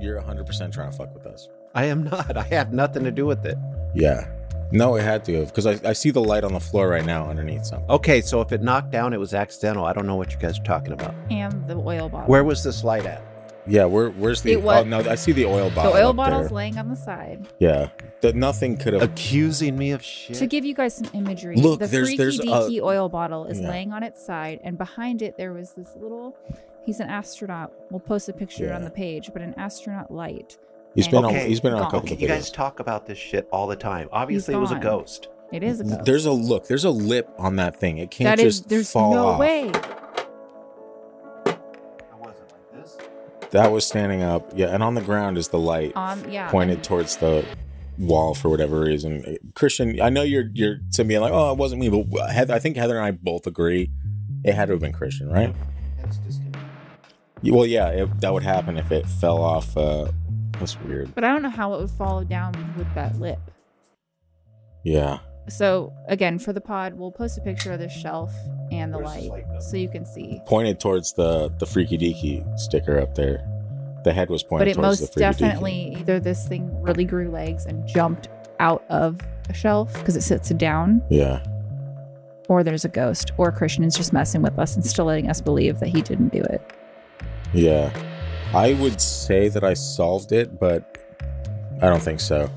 you're 100% trying to fuck with us. I am not. I have nothing to do with it. Yeah. No, it had to have because I, I see the light on the floor right now underneath something. Okay, so if it knocked down, it was accidental. I don't know what you guys are talking about. And the oil bottle. Where was this light at? Yeah, where where's the? It was- oh no, I see the oil bottle. the oil up bottle's there. laying on the side. Yeah, that nothing could have. Accusing me of shit. To give you guys some imagery, Look, the there's- freaky there's a- deaky oil bottle is Yeah. laying on its side, and behind it there was this little. He's an astronaut. We'll post a picture on the page, but an astronaut light. He's been Okay, on. He's been on a couple okay, of you guys talk about this shit all the time. Obviously, it was a ghost. It is a ghost. There's a look. There's a lip on that thing. It can't that is. just There's fall no off. way. was it like this? That was standing up. Yeah, and on the ground is the light On yeah. pointed towards the wall for whatever reason. Christian, I know you're you're to being like, oh, it wasn't me, but Heather, I think Heather and I both agree it had to have been Christian, right? Yeah, Well, yeah, it, that would happen if it fell off. Uh, that's weird. But I don't know how it would follow down with that lip. Yeah. So again, for the pod, we'll post a picture of the shelf and the Where's light, light go? so you can see. pointed towards the the freaky deaky sticker up there. The head was pointed. But it towards the most freaky definitely either this thing really grew legs and jumped out of a shelf because it sits down. Yeah, or there's a ghost, or Christian is just messing with us and still letting us believe that he didn't do it. Yeah. I would say that I solved it, but I don't think so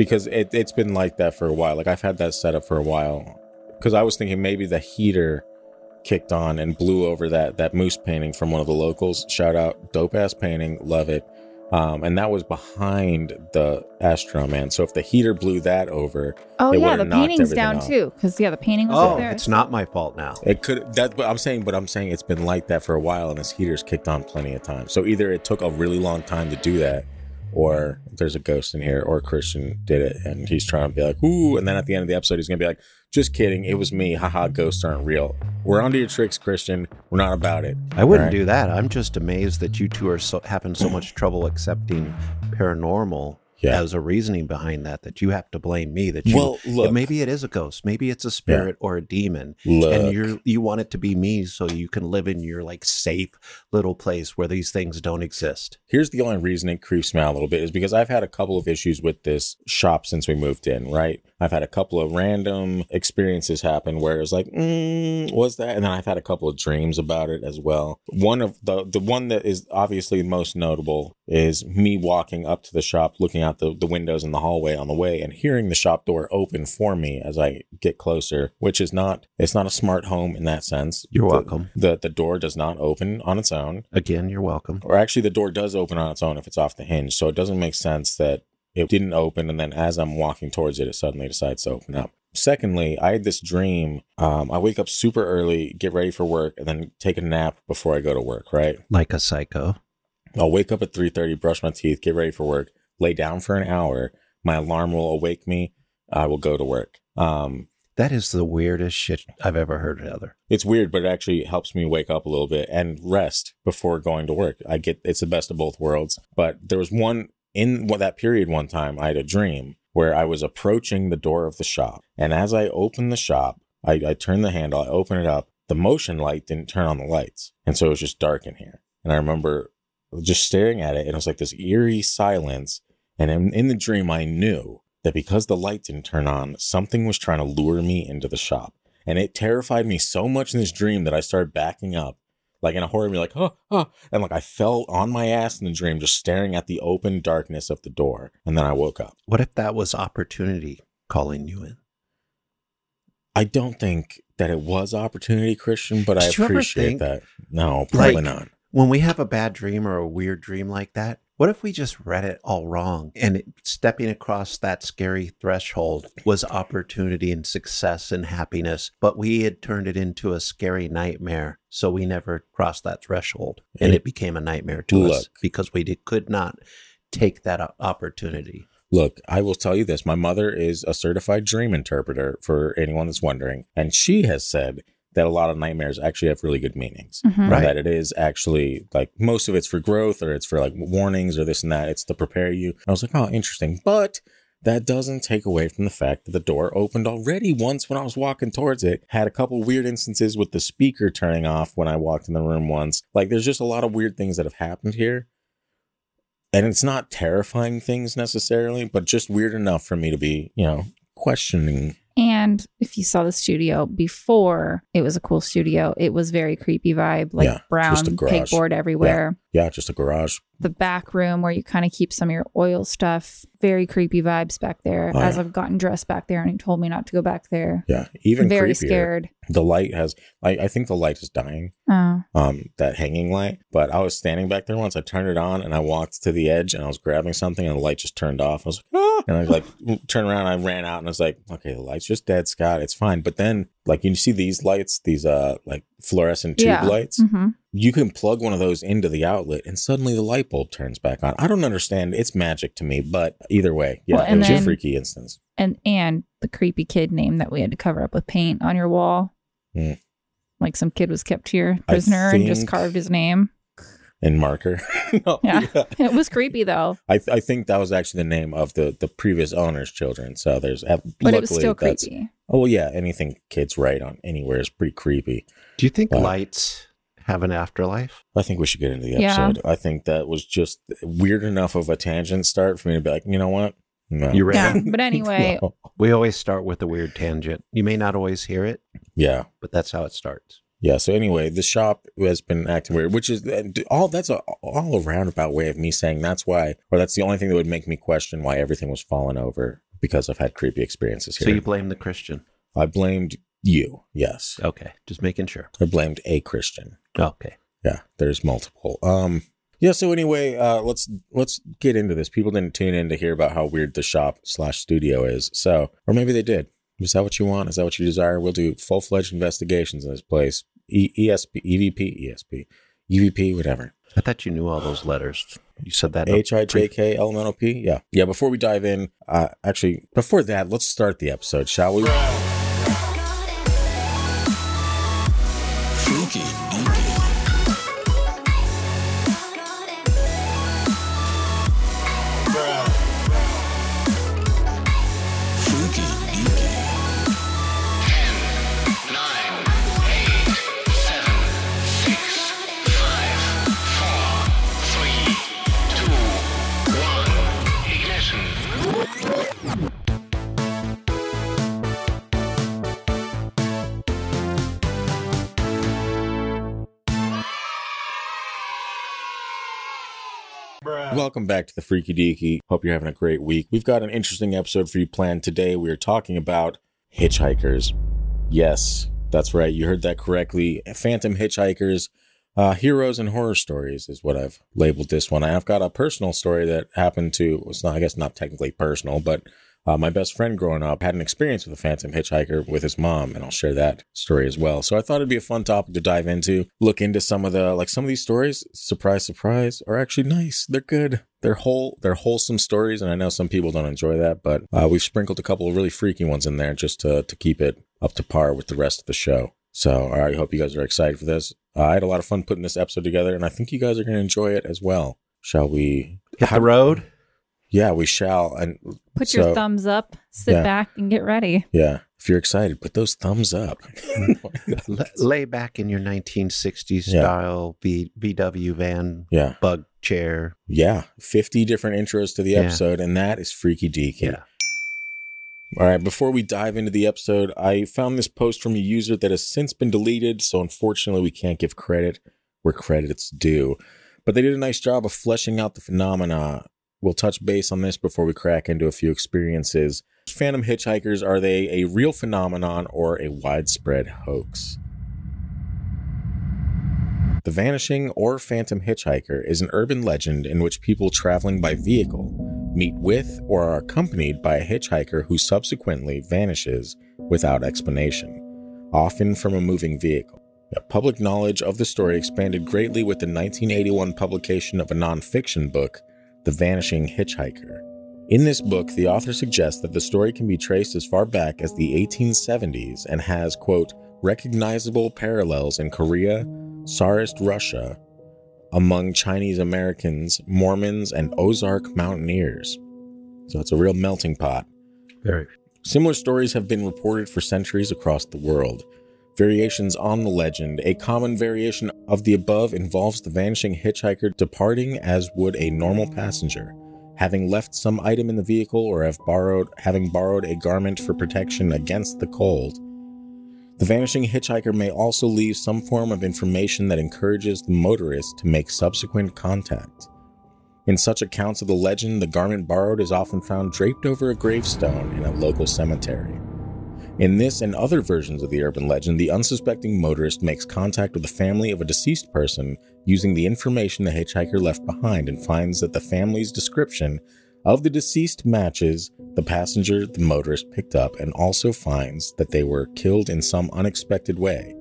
because it it's been like that for a while. Like I've had that set up for a while because I was thinking maybe the heater kicked on and blew over that that moose painting from one of the locals. Shout out, dope ass painting, love it. Um, and that was behind the Astro Man. So if the heater blew that over, Oh It yeah, the painting's down off. too because yeah, the painting was up Oh, there. it's not my fault now. It could that but I'm saying but I'm saying it's been like that for a while and this heater's kicked on plenty of times. So either it took a really long time to do that or there's a ghost in here or Christian did it and he's trying to be like, ooh, and then at the end of the episode he's gonna be like, just kidding, it was me. Haha, ghosts aren't real. We're onto your tricks, Christian. We're not about it. I wouldn't Right. do that. I'm just amazed that you two are so, having so much trouble accepting paranormal Yeah. as a reasoning behind that. That you have to blame me. That you Well, look. maybe it is a ghost, maybe it's a spirit or a demon, Look. and you you want it to be me so you can live in your like safe little place where these things don't exist. Here's the only reason it creeps me out a little bit is because I've had a couple of issues with this shop since we moved in, right? I've had a couple of random experiences happen where it was like, mm, was that? And then I've had a couple of dreams about it as well. One of the, the one that is obviously most notable is me walking up to the shop, looking out the, the windows in the hallway on the way and hearing the shop door open for me as I get closer, which is not, it's not a smart home in that sense. You're The- welcome. The, the door does not open on its own Again, you're welcome. or actually the door does open on its own if it's off the hinge so it doesn't make sense that it didn't open and then as i'm walking towards it it suddenly decides to open up secondly i had this dream um, i wake up super early get ready for work and then take a nap before i go to work right Like a psycho. i'll wake up at 3.30 brush my teeth get ready for work lay down for an hour my alarm will awake me i will go to work um, That is the weirdest shit I've ever heard, Heather. it's weird, but it actually helps me wake up a little bit and rest before going to work. I get it's the best of both worlds. But there was one in that period one time I had a dream where I was approaching the door of the shop. And as I opened the shop, I, I turned the handle, I opened it up. The motion light didn't turn on the lights. And so it was just dark in here. And I remember just staring at it, and it was like this eerie silence. And in, in the dream, I knew that because the light didn't turn on, something was trying to lure me into the shop. And it terrified me so much in this dream that I started backing up, like in a horror movie, like, oh, oh. And like I fell on my ass in the dream, just staring at the open darkness of the door. And then I woke up. What if that was opportunity calling you in? I don't think that it was opportunity, Christian, but I Did ever appreciate that. No, probably like, not. When we have a bad dream or a weird dream like that, what if we just read it all wrong and it, stepping across that scary threshold was opportunity and success and happiness, but we had turned it into a scary nightmare. So we never crossed that threshold and It- became a nightmare to us because we did, could not take that opportunity. Look, I will tell you this. My mother is a certified dream interpreter for anyone that's wondering. And she has said that a lot of nightmares actually have really good meanings. Mhm. Right. That it is actually like most of it's for growth or it's for like warnings or this and that. It's to prepare you. I was like, oh, interesting. But that doesn't take away from the fact that the door opened already once when I was walking towards it. Had a couple weird instances with the speaker turning off when I walked in the room once. Like there's just a lot of weird things that have happened here. and it's not terrifying things necessarily, but just weird enough for me to be, you know, questioning. And if you saw the studio before, it was a cool studio. It was very creepy vibe, like Yeah, brown pegboard everywhere. Yeah, just a garage. The back room where you kind of keep some of your oil stuff, very creepy vibes back there. Oh, As yeah. I've gotten dressed back there, and he told me not to go back there. Yeah, even very creepier. scared. The light has. I, I think the light is dying. Oh, um, that hanging light. But I was standing back there once. I turned it on and I walked to the edge and I was grabbing something and the light just turned off. I was like, ah! and I like turned around. And I ran out and I was like, okay, the light's just dead, Scott. It's fine. But then, like, you see these lights, these uh, like fluorescent tube Yeah. lights. hmm You can plug one of those into the outlet and suddenly the light bulb turns back on. I don't understand. It's magic to me, but either way, yeah, Well, it was a freaky instance. and and the creepy kid name that we had to cover up with paint on your wall. Hmm. Like some kid was kept here prisoner and just carved his name. And marker. no, Yeah. It was creepy though, I, th- I think that was actually the name of the, the previous owner's children. So there's, but it was still creepy. Oh yeah. Anything kids write on anywhere is pretty creepy. Do you think Wow. lights have an afterlife? I think we should get into the Yeah. episode. I think that was just weird enough of a tangent start for me to be like, you know what? No. You Yeah, ready? but anyway, No. We always start with a weird tangent. You may not always hear it, Yeah. but that's how it starts. Yeah. So anyway, the shop has been acting weird, which is all that's a all a roundabout way of me saying that's why, or that's the only thing that would make me question why everything was falling over because I've had creepy experiences here. So you blame the Christian. I blamed you. Yes. Okay, just making sure. I blamed a Christian. Okay. Yeah, there's multiple. Um yeah, so anyway, uh let's let's get into this. People didn't tune in to hear about how weird the shop slash studio is. So or maybe they did. Is that what you want? Is that what you desire? We'll do full fledged investigations in this place. E- ESP, EVP, ESP, EVP, whatever. I thought you knew all those letters. You said that. H I J K L M N O P. Yeah. Yeah. Before we dive in, uh, actually, before that, let's start the episode, shall we? Welcome back to the Freaky Deaky. Hope you're having a great week. We've got an interesting episode for you planned today. We are talking about hitchhikers. Yes, that's right. You heard that correctly. Phantom hitchhikers, uh, heroes and horror stories is what I've labeled this one. I've got a personal story that happened to, it's not, I guess not technically personal, but uh, my best friend growing up had an experience with a phantom hitchhiker with his mom, and I'll share that story as well. So I thought it'd be a fun topic to dive into, look into some of the like some of these stories. Surprise, surprise, are actually nice. They're good. They're whole. They're wholesome stories, and I know some people don't enjoy that, but uh, we've sprinkled a couple of really freaky ones in there just to to keep it up to par with the rest of the show. So I hope you guys are excited for this. Uh, I had a lot of fun putting this episode together, and I think you guys are going to enjoy it as well. Shall we? Hit the road. Yeah, we shall. And put so- your thumbs up, sit Yeah. back, and get ready. Yeah. If you're excited, put those thumbs up. L- lay back in your 1960s Yeah. style v- VW van yeah. bug chair. Yeah. 50 different intros to the Yeah. episode, and that is Freaky Deaky. Yeah. All right. Before we dive into the episode, I found this post from a user that has since been deleted. So unfortunately, we can't give credit where credit's due. But they did a nice job of fleshing out the phenomena. We'll touch base on this before we crack into a few experiences. Phantom hitchhikers, are they a real phenomenon or a widespread hoax? The vanishing or phantom hitchhiker is an urban legend in which people traveling by vehicle meet with or are accompanied by a hitchhiker who subsequently vanishes without explanation, often from a moving vehicle. Now, public knowledge of the story expanded greatly with the 1981 publication of a nonfiction book, The Vanishing Hitchhiker. In this book, the author suggests that the story can be traced as far back as the 1870s and has, quote, recognizable parallels in Korea, Tsarist Russia, among Chinese Americans, Mormons, and Ozark mountaineers. So it's a real melting pot. Very. Similar stories have been reported for centuries across the world. Variations on the legend. A common variation of the above involves the vanishing hitchhiker departing as would a normal passenger, having left some item in the vehicle or have borrowed having borrowed a garment for protection against the cold. The vanishing hitchhiker may also leave some form of information that encourages the motorist to make subsequent contact. In such accounts of the legend, the garment borrowed is often found draped over a gravestone in a local cemetery. In this and other versions of the urban legend, the unsuspecting motorist makes contact with the family of a deceased person using the information the hitchhiker left behind and finds that the family's description of the deceased matches the passenger the motorist picked up and also finds that they were killed in some unexpected way,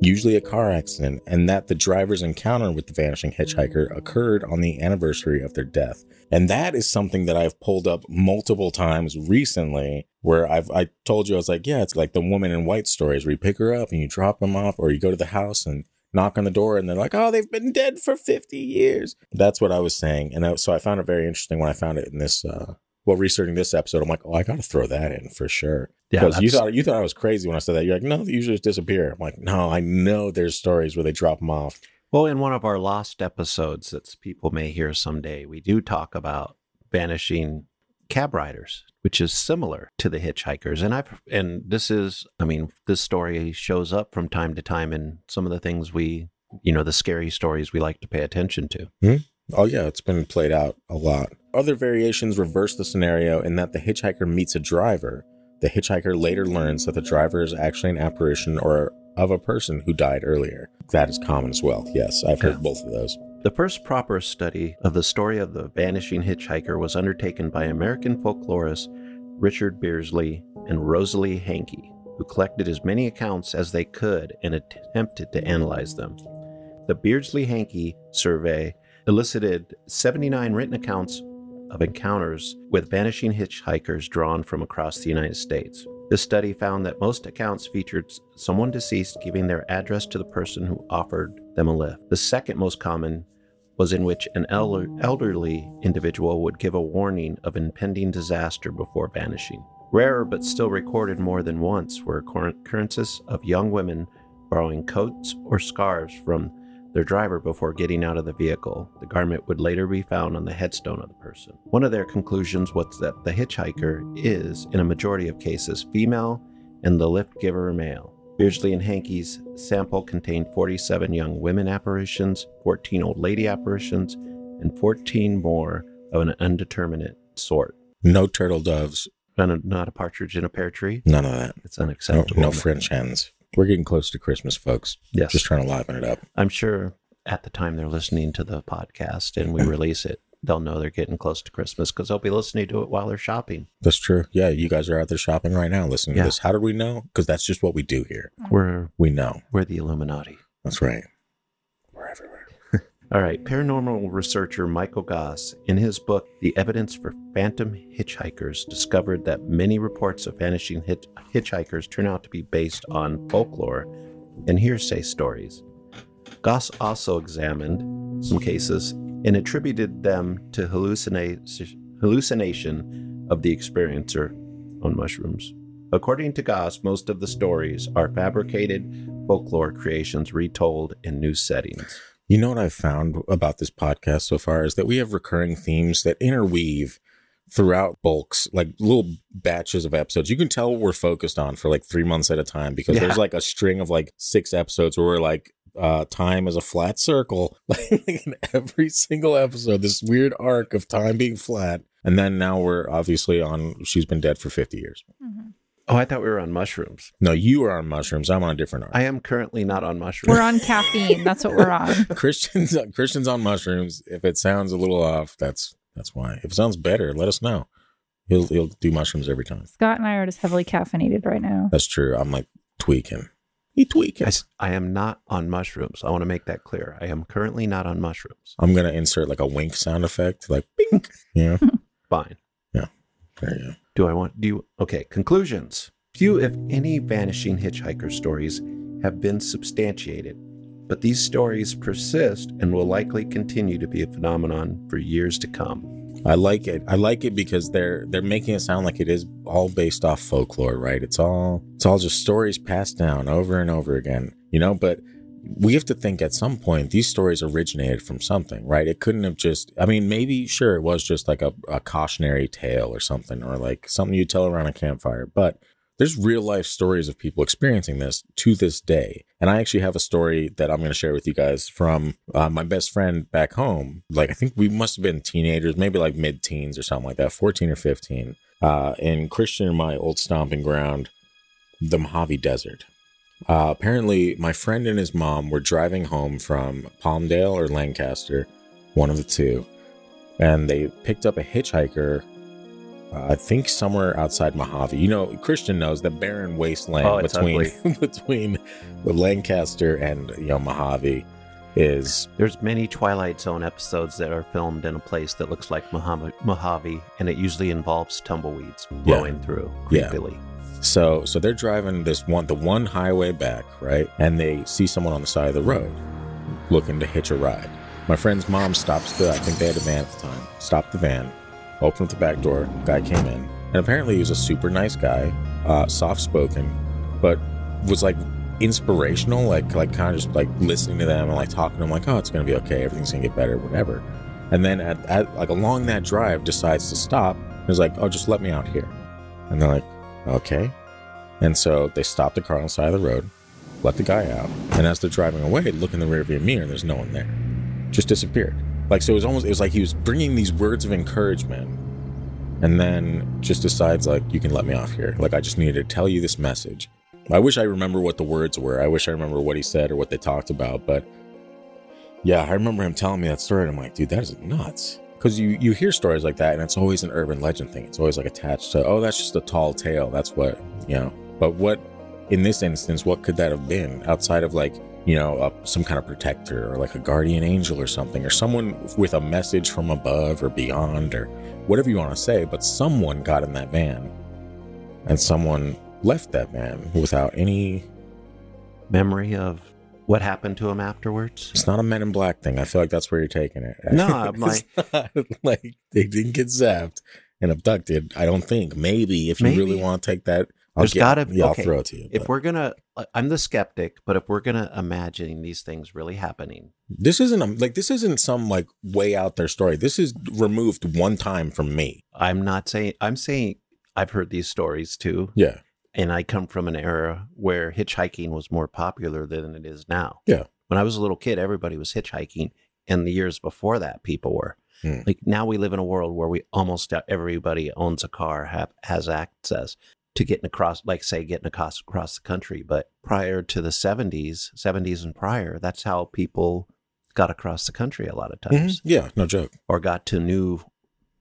usually a car accident, and that the driver's encounter with the vanishing hitchhiker occurred on the anniversary of their death. And that is something that I've pulled up multiple times recently where I've I told you I was like, yeah, it's like the woman in white stories where you pick her up and you drop them off or you go to the house and knock on the door and they're like, oh, they've been dead for 50 years. That's what I was saying. And I, so I found it very interesting when I found it in this, uh, well, researching this episode, I'm like, oh, I got to throw that in for sure. Yeah, because you thought you thought I was crazy when I said that. You're like, no, they usually just disappear. I'm like, no, I know there's stories where they drop them off. Well, in one of our lost episodes that people may hear someday, we do talk about vanishing cab riders, which is similar to the hitchhikers. And I've and this is, I mean, this story shows up from time to time in some of the things we, you know, the scary stories we like to pay attention to. Hmm? Oh yeah, it's been played out a lot. Other variations reverse the scenario in that the hitchhiker meets a driver. The hitchhiker later learns that the driver is actually an apparition or of a person who died earlier. That is common as well. Yes, I've heard Yeah. both of those. The first proper study of the story of the vanishing hitchhiker was undertaken by American folklorist Richard Beardsley and Rosalie Hankey, who collected as many accounts as they could and attempted to analyze them. The Beardsley Hankey survey elicited 79 written accounts of encounters with vanishing hitchhikers drawn from across the United States. This study found that most accounts featured someone deceased giving their address to the person who offered them a lift. The second most common was in which an elder, elderly individual would give a warning of impending disaster before vanishing. Rarer but still recorded more than once were occurrences of young women borrowing coats or scarves from their driver before getting out of the vehicle. The garment would later be found on the headstone of the person. One of their conclusions was that the hitchhiker is, in a majority of cases, female and the lift giver male. Beardsley and Hankey's sample contained 47 young women apparitions, 14 old lady apparitions, and 14 more of an undeterminate sort. No turtle doves, Not a, not a partridge in a pear tree. none of that. It's No, unacceptable. no French hens. We're getting close to Christmas, folks. Yes. Just trying to liven it up. I'm sure at the time they're listening to the podcast and we release it, they'll know they're getting close to Christmas because they'll be listening to it while they're shopping. That's true. Yeah, you guys are out there shopping right now listening Yeah. to this. How do we know? Because that's just what we do here. We're We know. we're the Illuminati. That's right. All right, paranormal researcher Michael Goss, in his book The Evidence for Phantom Hitchhikers, discovered that many reports of vanishing hitch- hitchhikers turn out to be based on folklore and hearsay stories. Goss also examined some cases and attributed them to hallucina- hallucination of the experiencer on mushrooms. According to Goss, most of the stories are fabricated folklore creations retold in new settings. You know what I've found about this podcast so far is that we have recurring themes that interweave throughout bulks, like little batches of episodes. You can tell what we're focused on for like three months at a time because Yeah. there's like a string of like six episodes where we're like, uh, time is a flat circle. Like in every single episode, this weird arc of time being flat. And then now we're obviously on She's Been Dead for 50 years. Mhm. Oh, I thought we were on mushrooms. No, you are on mushrooms. I'm on a different arc. I am currently not on mushrooms. We're on caffeine. That's what we're on. Christians uh, Christians on mushrooms. If it sounds a little off, that's that's why. If it sounds better, let us know. He'll he'll do mushrooms every time. Scott and I are just heavily caffeinated right now. That's true. I'm like tweaking. He tweaking. I, s- I am not on mushrooms. I want to make that clear. I am currently not on mushrooms. I'm gonna insert like a wink sound effect, like bing. Yeah, Fine. There you go. Do I want do you okay, conclusions. Few if any vanishing hitchhiker stories have been substantiated, but these stories persist and will likely continue to be a phenomenon for years to come. I like it. I like it because they're they're making it sound like it is all based off folklore, right? It's all it's all just stories passed down over and over again, you know. But we have to think at some point these stories originated from something, right? It couldn't have just. I mean, maybe sure it was just like a, a cautionary tale or something, or like something you tell around a campfire, but there's real life stories of people experiencing this to this day. And I actually have a story that I'm going to share with you guys from uh, my best friend back home. Like, I think we must have been teenagers, maybe like mid teens or something like that, 14 or 15, uh, in Christian, my old stomping ground, the Mojave Desert. Uh, apparently, my friend and his mom were driving home from Palmdale or Lancaster, one of the two, and they picked up a hitchhiker uh, I think somewhere outside Mojave. You know, Christian knows the barren wasteland Oh, between between the Lancaster and you know Mojave is There's many Twilight Zone episodes that are filmed in a place that looks like Mojave, Mojave and it usually involves tumbleweeds Yeah. blowing through Yeah. So so they're driving this one the one highway back right, and they see someone on the side of the road looking to hitch a ride. My friend's mom stops the I think they had a van at the time. Stopped the van, opened up the back door. Guy came in, and apparently he was a super nice guy, uh, soft spoken, but was like inspirational, like like kind of just like listening to them and like talking to them, like, oh, it's gonna be okay, everything's gonna get better, whatever. And then at, at like along that drive, decides to stop. and is like, oh, just let me out here. And they're like, okay. And so they stop the car on the side of the road, let the guy out, and as they're driving away, look in the rearview mirror. And there's no one there. Just disappeared. Like so, it was almost it was like he was bringing these words of encouragement, and then just decides like, you can let me off here. Like I just needed to tell you this message. I wish I remember what the words were. I wish I remember what he said or what they talked about. But yeah, I remember him telling me that story, and I'm like, dude, that is nuts. Because you you hear stories like that, and it's always an urban legend thing. It's always like attached to, oh, that's just a tall tale. That's what you know. But what in this instance, what could that have been outside of like you know a, some kind of protector or like a guardian angel or something, or someone with a message from above or beyond or whatever you want to say? But someone got in that van, and someone left that van without any Memory of what happened to him afterwards? It's not a Men in Black thing. I feel like that's where you're taking it. No, I'm not like they didn't get zapped and abducted. I don't think. Maybe if you really want to take that, I'll There's get- gotta- yeah, I'll throw it to you. If but we're gonna, I'm the skeptic, but if we're gonna imagine these things really happening, this isn't a, like this isn't some like way out there story. This is removed one time from me. I'm not saying I'm saying I've heard these stories too, Yeah, and I come from an era where hitchhiking was more popular than it is now. Yeah. When I was a little kid, everybody was hitchhiking, and the years before that, people were. Hmm. Like now, we live in a world where we almost everybody owns a car, have, has access to getting across, like say, getting across across the country. But prior to the '70s, '70s and prior, that's how people got across the country a lot of times, yeah, no joke. or got to new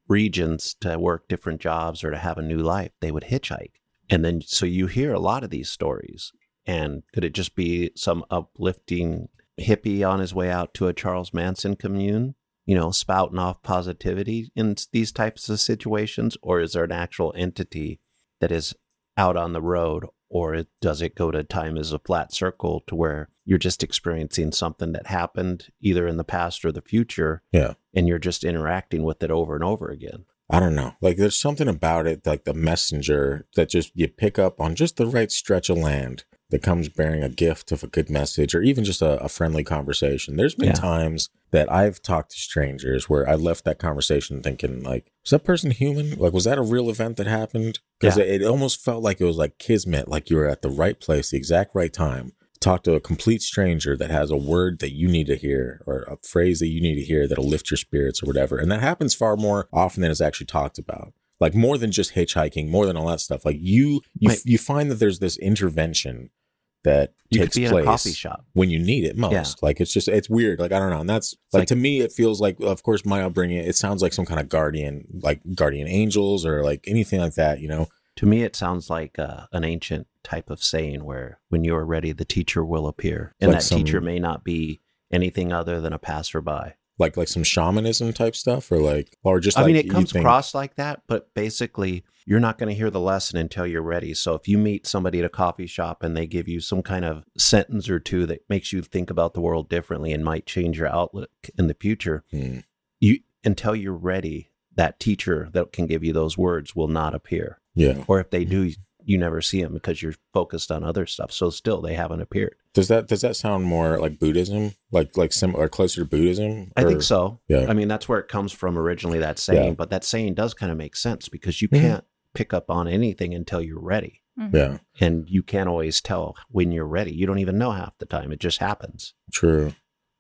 regions to work different jobs or to have a new life. They would hitchhike. And then, so you hear a lot of these stories. And could it just be some uplifting hippie on his way out to a Charles Manson commune, you know, spouting off positivity in these types of situations? Or is there an actual entity that is out on the road? Or it, does it go to time as a flat circle to where you're just experiencing something that happened either in the past or the future? Yeah. And you're just interacting with it over and over again. I don't know. Like there's something about it, like the messenger that just you pick up on just the right stretch of land that comes bearing a gift of a good message or even just a, a friendly conversation. There's been Yeah. times that I've talked to strangers where I left that conversation thinking like, was that person human? Like, was that a real event that happened? Because Yeah. it, it almost felt like it was like kismet, like you were at the right place, the exact right time. Talk to a complete stranger that has a word that you need to hear or a phrase that you need to hear that'll lift your spirits or whatever. And that happens far more often than is actually talked about. Like more than just hitchhiking, more than all that stuff. Like you, you, you find that there's this intervention that You takes could be in place a coffee shop. when you need it most. Yeah. Like it's just it's weird. Like I don't know. And that's like, like- to me it feels like of course my upbringing it sounds like some kind of guardian like guardian angels or like anything like that, you know. To me, it sounds like uh, an ancient type of saying where when you are ready, the teacher will appear. And Like that some- teacher may not be anything other than a passerby. Like like some shamanism type stuff or like or just I like mean, it comes think- across like that, but basically, you're not going to hear the lesson until you're ready. So if you meet somebody at a coffee shop and they give you some kind of sentence or two that makes you think about the world differently and might change your outlook in the future, Hmm. you until you're ready, that teacher that can give you those words will not appear. Yeah. Or if they do, you never see them because you're focused on other stuff. So still, they haven't appeared. Does that does that sound more like Buddhism, like like similar, closer to Buddhism? I think so. Yeah. I mean, that's where it comes from originally, that saying. Yeah. But that saying does kind of make sense because you Mhm. can't pick up on anything until you're ready. Mhm. Yeah. And you can't always tell when you're ready. You don't even know half the time. It just happens. True.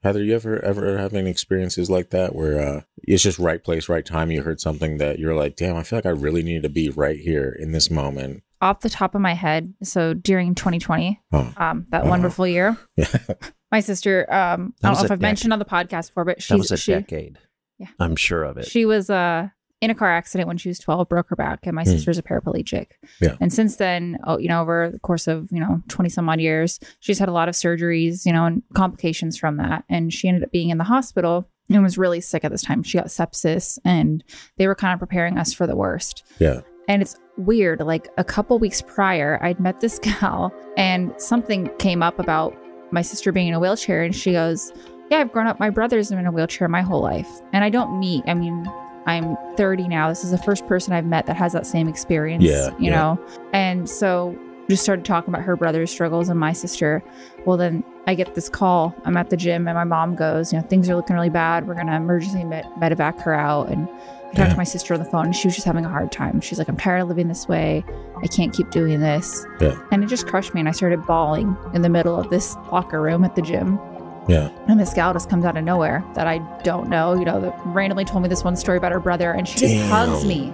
Heather, you ever ever have any experiences like that where uh, it's just right place, right time? You heard something that you're like, damn, I feel like I really need to be right here in this moment. Off the top of my head, so during 2020, Huh. um, that Uh-huh. wonderful year, Yeah. my sister, um, I don't know if I've mentioned on the podcast before, but that she's was a she, decade. Yeah. I'm sure of it. She was uh, in a car accident when she was 12, broke her back, and my Hmm. sister's a paraplegic. Yeah. And since then, oh, you know, over the course of, you know, 20 some odd years, she's had a lot of surgeries, you know, and complications from that. And she ended up being in the hospital and was really sick at this time. She got sepsis, and they were kind of preparing us for the worst. Yeah. And it's weird. Like a couple weeks prior, I'd met this gal, and something came up about my sister being in a wheelchair. And she goes, Yeah, I've grown up. My brother's been in a wheelchair my whole life. And I don't meet, I mean, I'm 30 now. This is the first person I've met that has that same experience, Yeah, you yeah. know? And so just started talking about her brother's struggles and my sister. Well, then I get this call. I'm at the gym and my mom goes, you know, things are looking really bad. We're going to emergency med- medevac her out. And I talked Yeah. to my sister on the phone and she was just having a hard time. She's like, I'm tired of living this way. I can't keep doing this. Yeah. And it just crushed me. And I started bawling in the middle of this locker room at the gym. Yeah. And this gal just comes out of nowhere that I don't know, you know, that randomly told me this one story about her brother. And she just Damn. hugs me,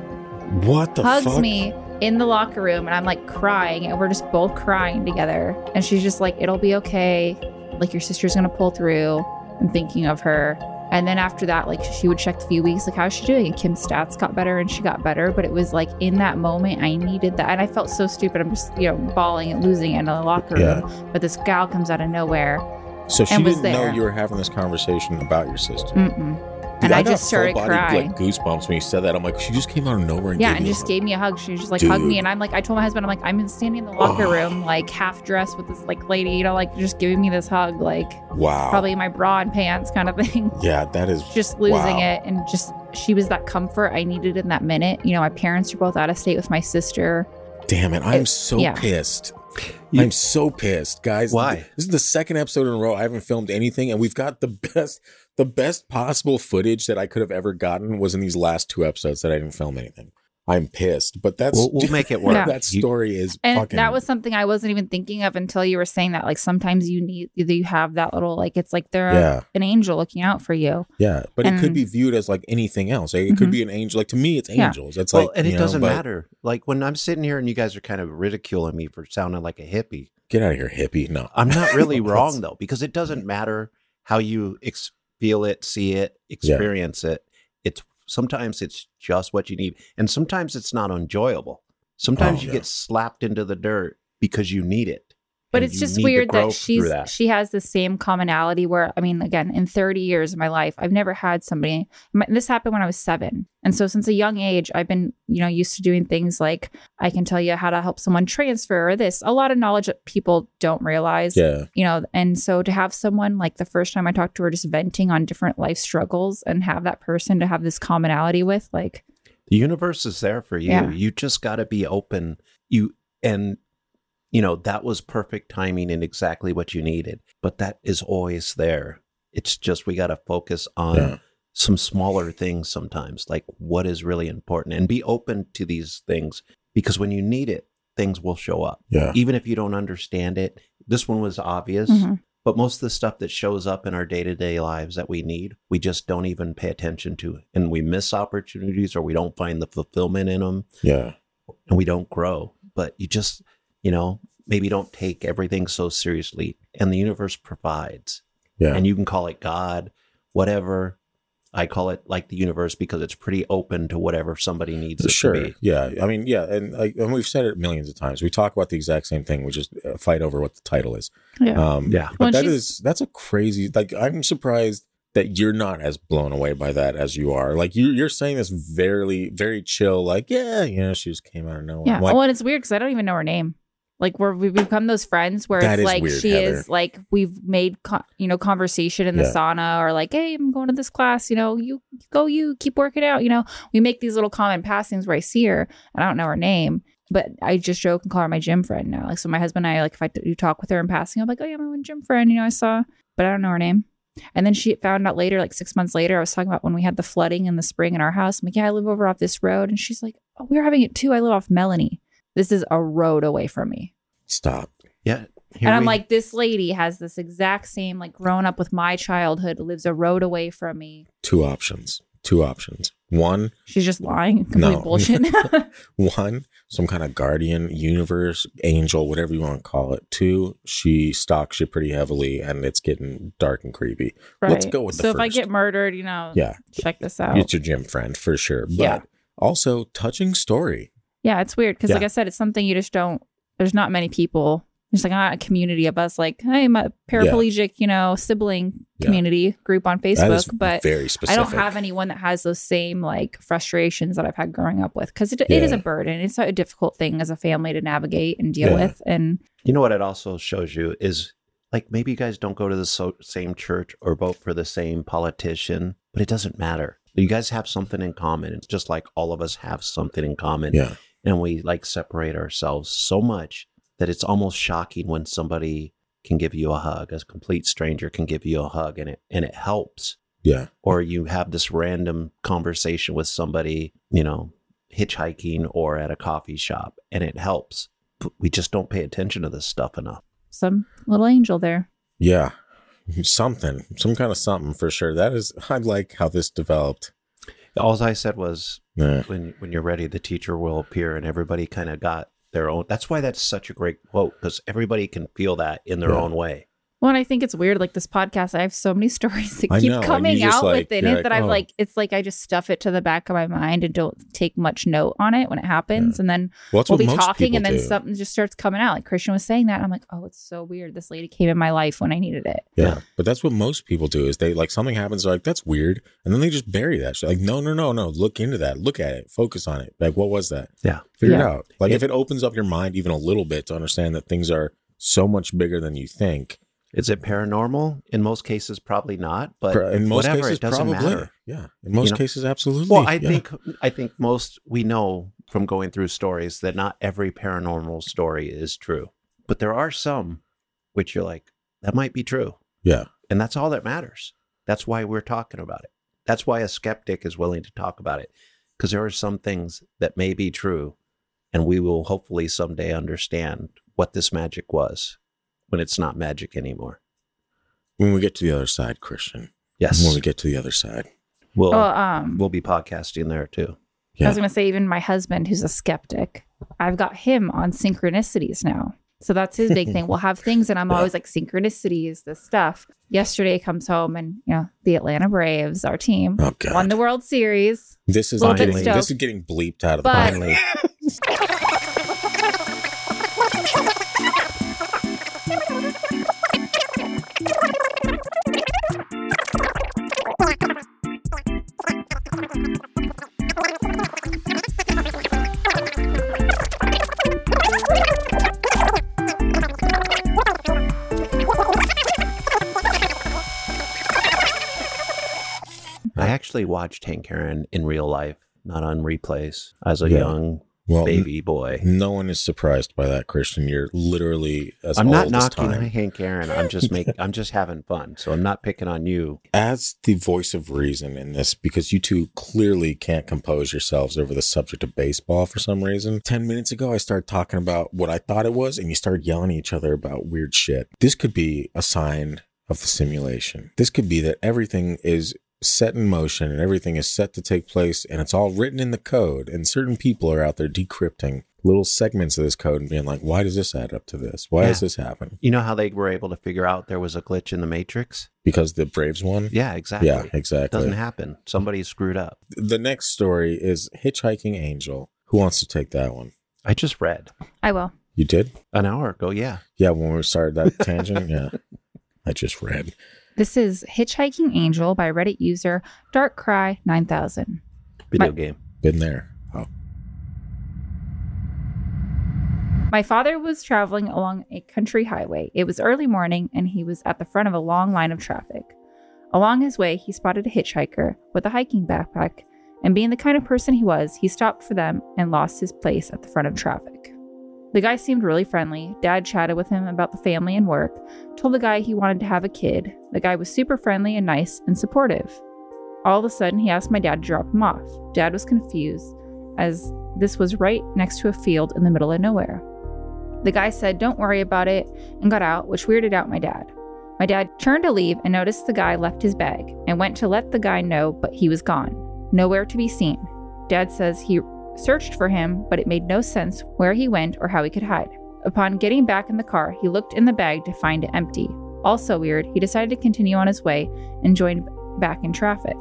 What the hugs fuck? me in the locker room. And I'm like crying. And we're just both crying together. And she's just like, it'll be okay. Like your sister's going to pull through. I'm thinking of her. And then after that, like she would check a few weeks, like, how's she doing? And Kim's stats got better and she got better. But it was like in that moment, I needed that. And I felt so stupid. I'm just, you know, bawling and losing it in the locker room. Yeah. But this gal comes out of nowhere. So she didn't know you were having this conversation about your sister. Mm-mm. Dude, And I, got just started full-body, crying. Like goosebumps when you said that. I'm like, she just came out of nowhere and yeah, gave and you just hug. gave me a hug. She was just like, hugged me. And I'm like, I told my husband, I'm like, I'm standing in the locker Oh. room, like half dressed with this like lady, you know, like just giving me this hug, like wow. probably in my bra and pants kind of thing. Yeah, that is just losing Wow. it. And just, she was that comfort I needed in that minute. You know, my parents are both out of state with my sister. Damn it! I'm It- so yeah. pissed. You- I'm so pissed, guys. Why? This is the second episode in a row I haven't filmed anything, and we've got the best, the best possible footage that I could have ever gotten was in these last two episodes that I didn't film anything. I'm pissed, but that's We'll, we'll make it work. Yeah. that story is And fucking. that was something I wasn't even thinking of until you were saying that. Like sometimes you need, you have that little, like, it's like they're yeah, an angel looking out for you. yeah, but it could be viewed as like anything else. Like, it could Mhm. be an angel. Like to me, it's Yeah. angels. It's well, like, and it you know, doesn't but- matter. Like when I'm sitting here and you guys are kind of ridiculing me for sounding like a hippie. Get out of here, hippie. No, I'm not really wrong though, because it doesn't matter how you ex- feel it, see it, experience it. It's sometimes it's just what you need, and sometimes it's not enjoyable. Sometimes Oh, you yeah. get slapped into the dirt because you need it. But and it's just weird that she's that. she has the same commonality where I mean again in 30 years of my life I've never had somebody my, this happened when I was 7 and so since a young age I've been you know used to doing things like I can tell you how to help someone transfer or this a lot of knowledge that people don't realize yeah, you know and so to have someone like the first time I talked to her just venting on different life struggles and have that person to have this commonality with like The universe is there for you. Yeah. You just got to be open. You and you know that was perfect timing and exactly what you needed. But that is always there. It's just we got to focus on Yeah. some smaller things sometimes, like what is really important, and be open to these things because when you need it, things will show up. yeah, Even if you don't understand it, this one was obvious. mhm. But most of the stuff that shows up in our day to day lives that we need, we just don't even pay attention to. And we miss opportunities or we don't find the fulfillment in them yeah, and we don't grow. But you just, you know, maybe don't take everything so seriously. And the universe provides. yeah. And you can call it God, whatever. I call it like the universe because it's pretty open to whatever somebody needs it sure to be. yeah i mean yeah and like and we've said it millions of times we talk about the exact same thing we just uh, fight over what the title is yeah um Yeah. but Well, that she's- is that's a crazy like i'm surprised that you're not as blown away by that as you are like you you're saying this very very chill like yeah you know she just came out of nowhere yeah I'm like, well and it's weird because I don't even know her name Like we're we've become those friends where That it's like weird, she Heather. is like we've made co- you know conversation in the Yeah. sauna or like hey I'm going to this class you know you go you keep working out you know? We make these little common passings where I see her and I don't know her name but I just joke and call her my gym friend now. Like so my husband and I like if I do talk with her in passing I'm like oh yeah my one gym friend you know I saw but I don't know her name. And then she found out later like six months later I was talking about when we had the flooding in the spring in our house. I'm like yeah I live over off this road and she's like oh we're having it too. I live off Melanie this is a road away from me Stop. Yeah. and I'm like, this lady has this exact same, like, grown up with my childhood, lives a road away from me. Two options. Two options. One, She's just lying. Complete No. bullshit. one, some kind of guardian, universe, angel, whatever you want to call it. Two, she stalks you pretty heavily and it's getting dark and creepy. Right. Let's go with the So if I get murdered, you know, Yeah. check this out. It's your gym friend for sure. But Yeah. also touching story. Yeah, it's weird because, like I said, it's something you just don't. There's not many people. There's like not a community of us. Like, hey, my paraplegic, you know, sibling Yeah. community group on That is Facebook, but very I don't have anyone that has those same like frustrations that I've had growing up with because it, it is a burden. It's a difficult thing as a family to navigate and deal Yeah. with. And You know what it also shows you is like maybe you guys don't go to the so- same church or vote for the same politician, but it doesn't matter. You guys have something in common. It's just like all of us have something in common. Yeah. And we like separate ourselves so much that it's almost shocking when somebody can give you a hug, a complete stranger can give you a hug and it and it helps. Yeah. Or you have this random conversation with somebody, you know, hitchhiking or at a coffee shop and it helps. But we just don't pay attention to this stuff enough. some little angel there. Yeah. Something. Some kind of something for sure. That is I like how this developed. All I said was Yeah. when when you're ready, the teacher will appear, and everybody kind of got their own. That's why that's such a great quote because everybody can feel that in their Yeah. own way. Well, and I think it's weird. Like this podcast, I have so many stories that I keep know, coming out like- within it like, that I'm oh. like, it's like I just stuff it to the back of my mind and don't take much note on it when it happens. And then Well, we'll be talking, and then do. something just starts coming out. Like Christian was saying that, I'm like, oh, it's so weird. This lady came in my life when I needed it. Yeah. Yeah. But that's what most people do is they like something happens, they're like, that's weird. And then they just bury that shit. Like, no, no, no, no. Look into that. Look at it. Focus on it. Like, what was that? Yeah. Figure it out. Like It- if it opens up your mind even a little bit to understand that things are so much bigger than you think. Is it paranormal? In most cases, probably not. But in most whatever, cases, it doesn't probably. matter. Yeah. In most know? cases, absolutely. Well, I Yeah. think I think most we know from going through stories that not every paranormal story is true, but there are some which you're like that might be true, Yeah. and that's all that matters. That's why we're talking about it. That's why a skeptic is willing to talk about it because there are some things that may be true, and we will hopefully someday understand what this magic was when it's not magic anymore. When we get to the other side, Christian. Yes, When we get to the other side. we'll Well, um, we'll be podcasting there too. I was gonna say even my husband, who's a skeptic, I've got him on synchronicities now. So that's his big thing. We'll have things, and I'm Yeah. always like, synchronicities, this stuff. Yesterday comes home, and you know, the Atlanta Braves, our team, Oh, won the World Series. This is Little getting, this is getting bleeped out of the But- Finally, actually watched Hank Aaron in real life, not on replays, as a Yeah. young well, baby boy. No one is surprised by that, Christian. You're literally as I'm not knocking. Hank Aaron. I'm just making. I'm just having fun. So I'm not picking on you. as the voice of reason in this, because you two clearly can't compose yourselves over the subject of baseball for some reason. 10 minutes ago, I started talking about what I thought it was, and you started yelling at each other about weird shit. This could be a sign of the simulation. This could be that everything is set in motion and everything is set to take place, and it's all written in the code, and certain people are out there decrypting little segments of this code and being like, why does this add up to this? Why does this happen? You know how they were able to figure out there was a glitch in the Matrix? Because the Braves won? Yeah, exactly. Yeah, It exactly. doesn't happen. Somebody screwed up. the next story is Hitchhiking Angel. Who wants to take that one? I just read I will. You did? an hour ago. Yeah. Yeah, when we started that tangent. Yeah. I just read. This is Hitchhiking Angel by Reddit user Darkcry9000. Video My- game. Been there. Oh. My father was traveling along a country highway. It was early morning, and he was at the front of a long line of traffic. Along his way, he spotted a hitchhiker with a hiking backpack, and being the kind of person he was, he stopped for them and lost his place at the front of traffic. The guy seemed really friendly. Dad chatted with him about the family and work, told the guy he wanted to have a kid. The guy was super friendly and nice and supportive. All of a sudden, he asked my dad to drop him off. Dad was confused, as this was right next to a field in the middle of nowhere. The guy said, Don't worry about it, and got out, which weirded out my dad. My dad turned to leave and noticed the guy left his bag and went to let the guy know, but he was gone. Nowhere to be seen. Dad says he searched for him, but it made no sense where he went or how he could hide. Upon getting back in the car, he looked in the bag to find it empty. Also weird, he decided to continue on his way and joined back in traffic.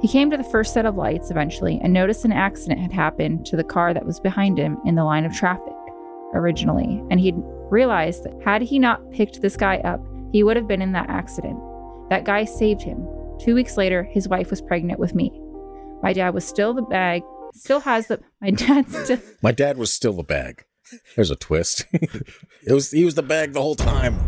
He came to the first set of lights eventually and noticed an accident had happened to the car that was behind him in the line of traffic originally, and he'd realized that had he not picked this guy up, he would have been in that accident. That guy saved him. Two weeks later, his wife was pregnant with me. My dad was still the bag, still has the, my dad still, My dad was still the bag. There's a twist. it was he was the bag the whole time.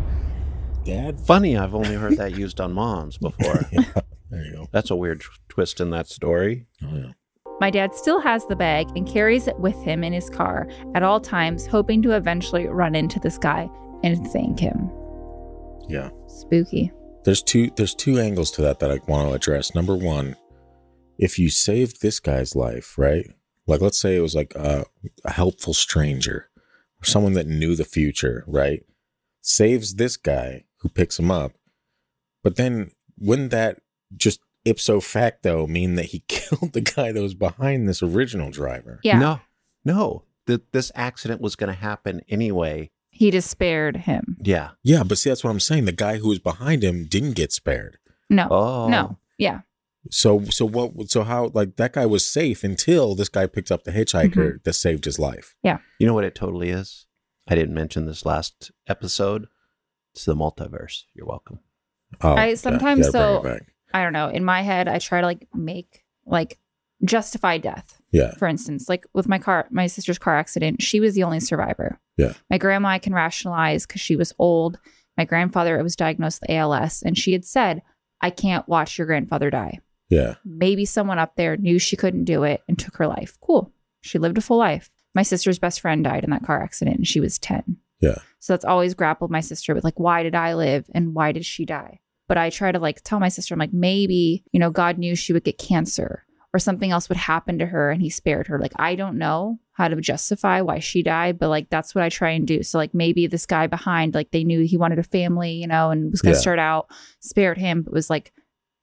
Dad? Funny, I've only heard that used on moms before. There you go. That's a weird twist in that story. Oh, yeah. My dad still has the bag and carries it with him in his car at all times, hoping to eventually run into this guy and thank him. Yeah. Spooky. There's two there's two angles to that that I want to address. Number one, if you saved this guy's life, right? Like let's say it was like a, a helpful stranger or someone that knew the future, right? Saves this guy who picks him up. But then wouldn't that just ipso facto mean that he killed the guy that was behind this original driver? Yeah. No, no. Th- this accident was going to happen anyway. He just spared him. Yeah. Yeah, but see that's what I'm saying. The guy who was behind him didn't get spared. No. Oh. No. Yeah. So so what so how like that guy was safe until this guy picked up the hitchhiker mm-hmm. that saved his life. Yeah. You know what it totally is? I didn't mention this last episode. It's the multiverse. You're welcome. Oh, I sometimes you so- I don't know. In my head, I try to like make like justify death. Yeah. For instance, like with my car, my sister's car accident, she was the only survivor. Yeah. My grandma, I can rationalize because she was old. My grandfather was diagnosed with ALS, and she had said, I can't watch your grandfather die. Yeah. Maybe someone up there knew she couldn't do it and took her life. Cool. She lived a full life. My sister's best friend died in that car accident, and she was 10. Yeah. So that's always grappled my sister with like, why did I live and why did she die? But I try to like tell my sister, I'm like, maybe, you know, God knew she would get cancer or something else would happen to her and he spared her. Like, I don't know how to justify why she died, but like, that's what I try and do. So, like, maybe this guy behind, like, they knew he wanted a family, you know, and was going to Yeah. start out, spared him, but was like,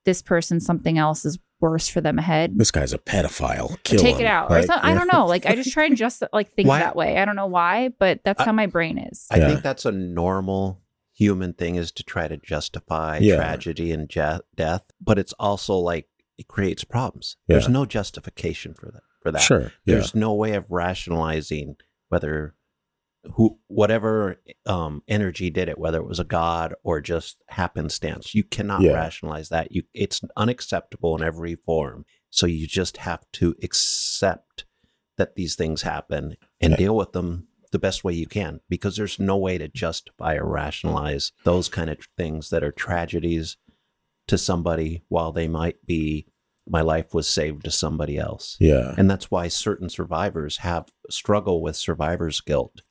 this person, something else is worse for them ahead. This guy's a pedophile. Kill Take him. it out. or something. I don't know. Like, I just try and just like think Why- that way. I don't know why, but that's I- how my brain is. I Yeah. think that's a normal human thing is to try to justify Yeah. tragedy and je- death, but it's also like it creates problems. Yeah. There's no justification for that. For that, Sure. Yeah. there's no way of rationalizing whether who whatever um, energy did it, whether it was a god or just happenstance. You cannot Yeah. rationalize that. You it's unacceptable in every form. So you just have to accept that these things happen and Yeah. deal with them the best way you can because there's no way to justify or rationalize those kind of things that are tragedies to somebody while they might be my life was saved to somebody else. Yeah. And that's why certain survivors have struggle with survivor's guilt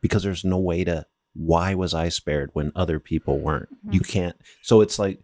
because there's no way to why was I spared when other people weren't? Mm-hmm. You can't. So it's like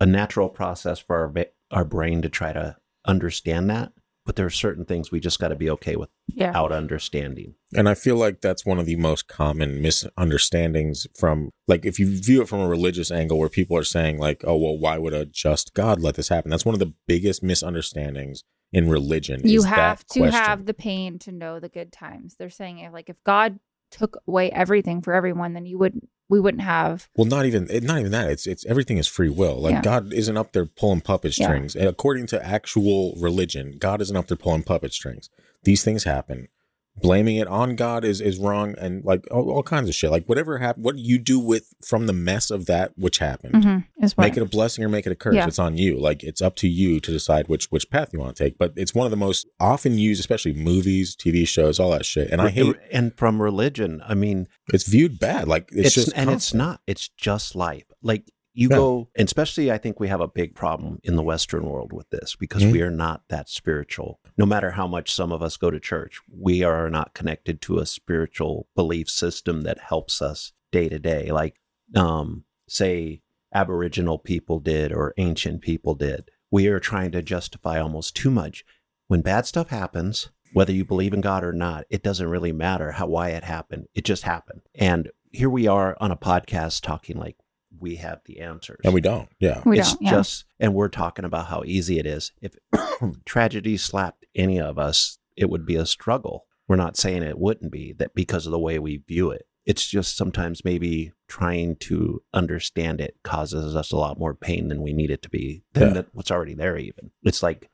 a natural process for our our brain to try to understand that, but there are certain things we just got to be okay Yeah. without understanding. And I feel like that's one of the most common misunderstandings from like if you view it from a religious angle where people are saying like, oh well, why would a just God let this happen? That's one of the biggest misunderstandings in religion. you is have that to question. have the pain to know the good times. They're saying like if God took away everything for everyone, then you wouldn't we wouldn't have Well, not even not even that. It's it's everything is free will. Like Yeah. God isn't up there pulling puppet Yeah. strings. And According to actual religion, God isn't up there pulling puppet strings. These things happen. Blaming it on God is is wrong, and like all, all kinds of shit. Like whatever happened, what you do with from the mess of that which happened. Mm-hmm. Is what Make it a blessing or make it a curse. Yeah. It's on you. Like it's up to you to decide which which path you want to take. But it's one of the most often used, especially movies, TV shows, all that shit. And I hate and from religion. I mean, it's viewed bad. Like it's, it's, just and it's not. It's just life. Like you Yeah. go, and especially I think we have a big problem in the Western world with this because Mhm. we are not that spiritual. No matter how much some of us go to church, we are not connected to a spiritual belief system that helps us day to day. Like, um, say Aboriginal people did or ancient people did. We are trying to justify almost too much. When bad stuff happens, whether you believe in God or not, it doesn't really matter how why it happened. It just happened. And here we are on a podcast talking like we have the answers. and we don't. Yeah. we it's don't. Yeah. just and we're talking about how easy it is. If tragedy slapped any of us, it would be a struggle. We're not saying it wouldn't be that because of the way we view it. It's just sometimes maybe trying to understand it causes us a lot more pain than we need it to be than Yeah. that what's already there even. It's like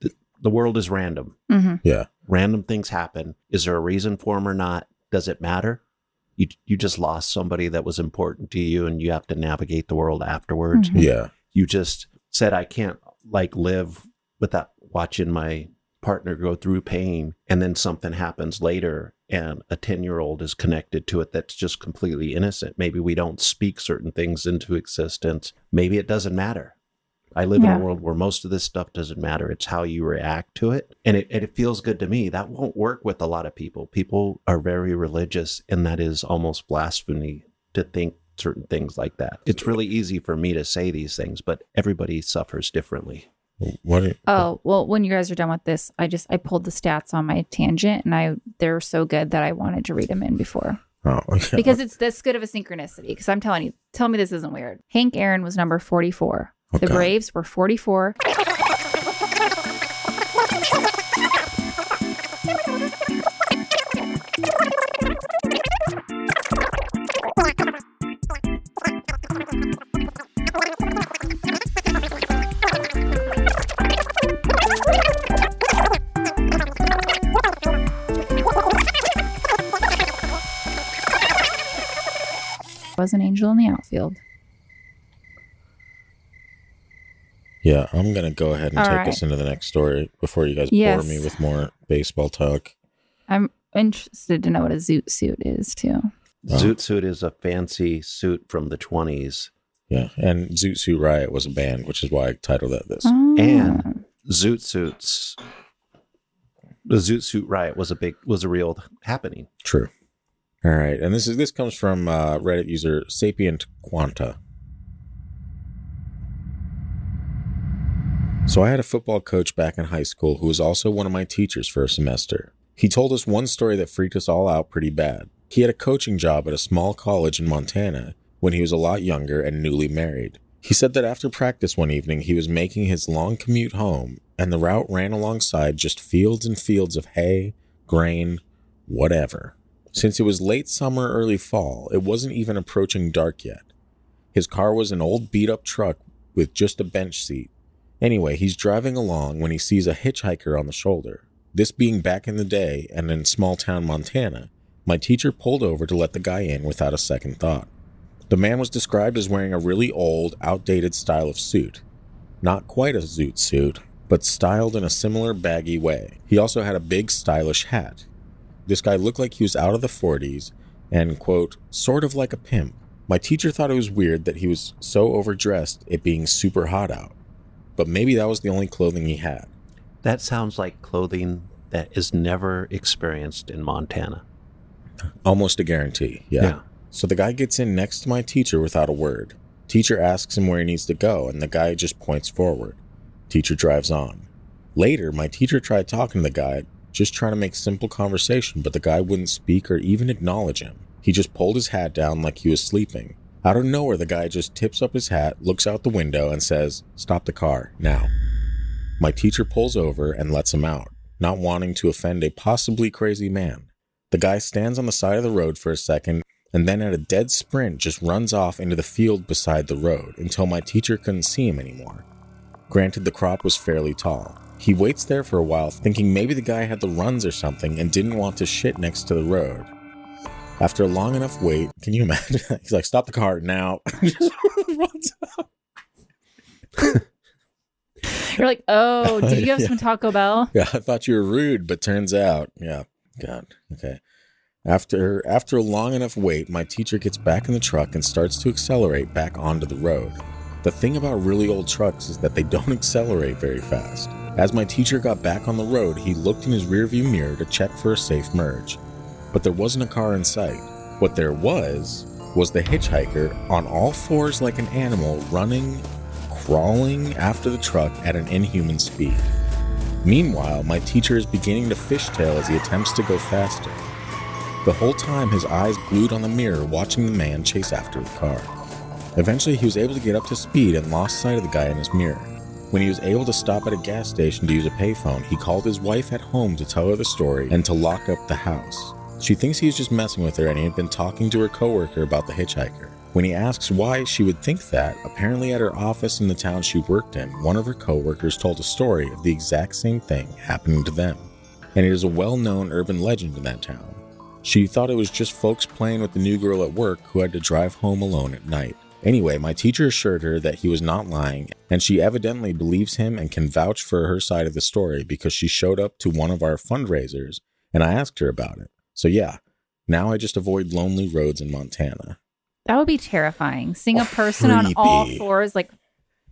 the, the world is random hmm Yeah. random things happen. Is there a reason for them or not? Does it matter? You you just lost somebody that was important to you, and you have to navigate the world afterwards. Mhm. Yeah. You just said, "I can't like live without watching my partner go through pain," and then something happens later, and a ten year old is connected to it that's just completely innocent. Maybe we don't speak certain things into existence. Maybe it doesn't matter. I live in a world where most of this stuff doesn't matter. It's how you react to it. And it, and it feels good to me. That won't work with a lot of people. People are very religious, and that is almost blasphemy to think certain things like that. It's really easy for me to say these things, but everybody suffers differently. What? are- Oh well, when you guys are done with this, I just I pulled the stats on my tangent, and I they're so good that I wanted to read them in before Oh, okay. because it's this good of a synchronicity. Because I'm telling you, tell me this isn't weird. Hank Aaron was number 44. The Braves were 44. Was an angel in the outfield. Yeah, I'm gonna go ahead and All take right. us into the next story before you guys Yes. bore me with more baseball talk. I'm interested to know what a zoot suit is too. Oh. Zoot suit is a fancy suit from the 20s. Yeah, and Zoot Suit Riot was a band, which is why I titled that this. Oh. And- Zoot suits. The Zoot suit riot was a big was a real happening. True. All right, and this is this comes from uh, Reddit user Sapient Quanta. So I had a football coach back in high school who was also one of my teachers for a semester. He told us one story that freaked us all out pretty bad. He had a coaching job at a small college in Montana when he was a lot younger and newly married. He said that after practice one evening, he was making his long commute home, and the route ran alongside just fields and fields of hay, grain, whatever. Since it was late summer, early fall, it wasn't even approaching dark yet. His car was an old beat up truck with just a bench seat. Anyway, he's driving along when he sees a hitchhiker on the shoulder. This being back in the day and in small town Montana, my teacher pulled over to let the guy in without a second thought. The man was described as wearing a really old, outdated style of suit. Not quite a zoot suit, but styled in a similar baggy way. He also had a big, stylish hat. This guy looked like he was out of the 40s and, quote, sort of like a pimp. My teacher thought it was weird that he was so overdressed, it being super hot out. But maybe that was the only clothing he had. That sounds like clothing that is never experienced in Montana. Almost a guarantee, yeah. So the guy gets in next to my teacher without a word. Teacher asks him where he needs to go, and the guy just points forward. Teacher drives on. Later, my teacher tried talking to the guy, just trying to make simple conversation, but the guy wouldn't speak or even acknowledge him. He just pulled his hat down like he was sleeping. Out of nowhere, the guy just tips up his hat, looks out the window, and says, Stop the car, now. My teacher pulls over and lets him out, not wanting to offend a possibly crazy man. The guy stands on the side of the road for a second and then at a dead sprint just runs off into the field beside the road until my teacher couldn't see him anymore. Granted, the crop was fairly tall. He waits there for a while, thinking maybe the guy had the runs or something and didn't want to shit next to the road. After a long enough wait, can you imagine? He's like, "Stop the car now!" Just runs out. You're like, oh, did you have Yeah. some Taco Bell? Yeah, I thought you were rude, but turns out, yeah, God, okay. After after a long enough wait, my teacher gets back in the truck and starts to accelerate back onto the road. The thing about really old trucks is that they don't accelerate very fast. As my teacher got back on the road, he looked in his rearview mirror to check for a safe merge. But there wasn't a car in sight. What there was was the hitchhiker on all fours like an animal running, crawling after the truck at an inhuman speed. Meanwhile, my teacher is beginning to fishtail as he attempts to go faster. The whole time, his eyes glued on the mirror, watching the man chase after the car. Eventually, he was able to get up to speed and lost sight of the guy in his mirror. When he was able to stop at a gas station to use a payphone, he called his wife at home to tell her the story and to lock up the house. She thinks he just messing with her and he had been talking to her coworker about the hitchhiker. When he asks why she would think that, apparently at her office in the town she worked in, one of her coworkers told a story of the exact same thing happening to them. And it is a well known urban legend in that town. She thought it was just folks playing with the new girl at work who had to drive home alone at night. Anyway, my teacher assured her that he was not lying, and she evidently believes him and can vouch for her side of the story because she showed up to one of our fundraisers and I asked her about it. So, yeah, now I just avoid lonely roads in Montana. That would be terrifying. Seeing a person on all fours, like mm.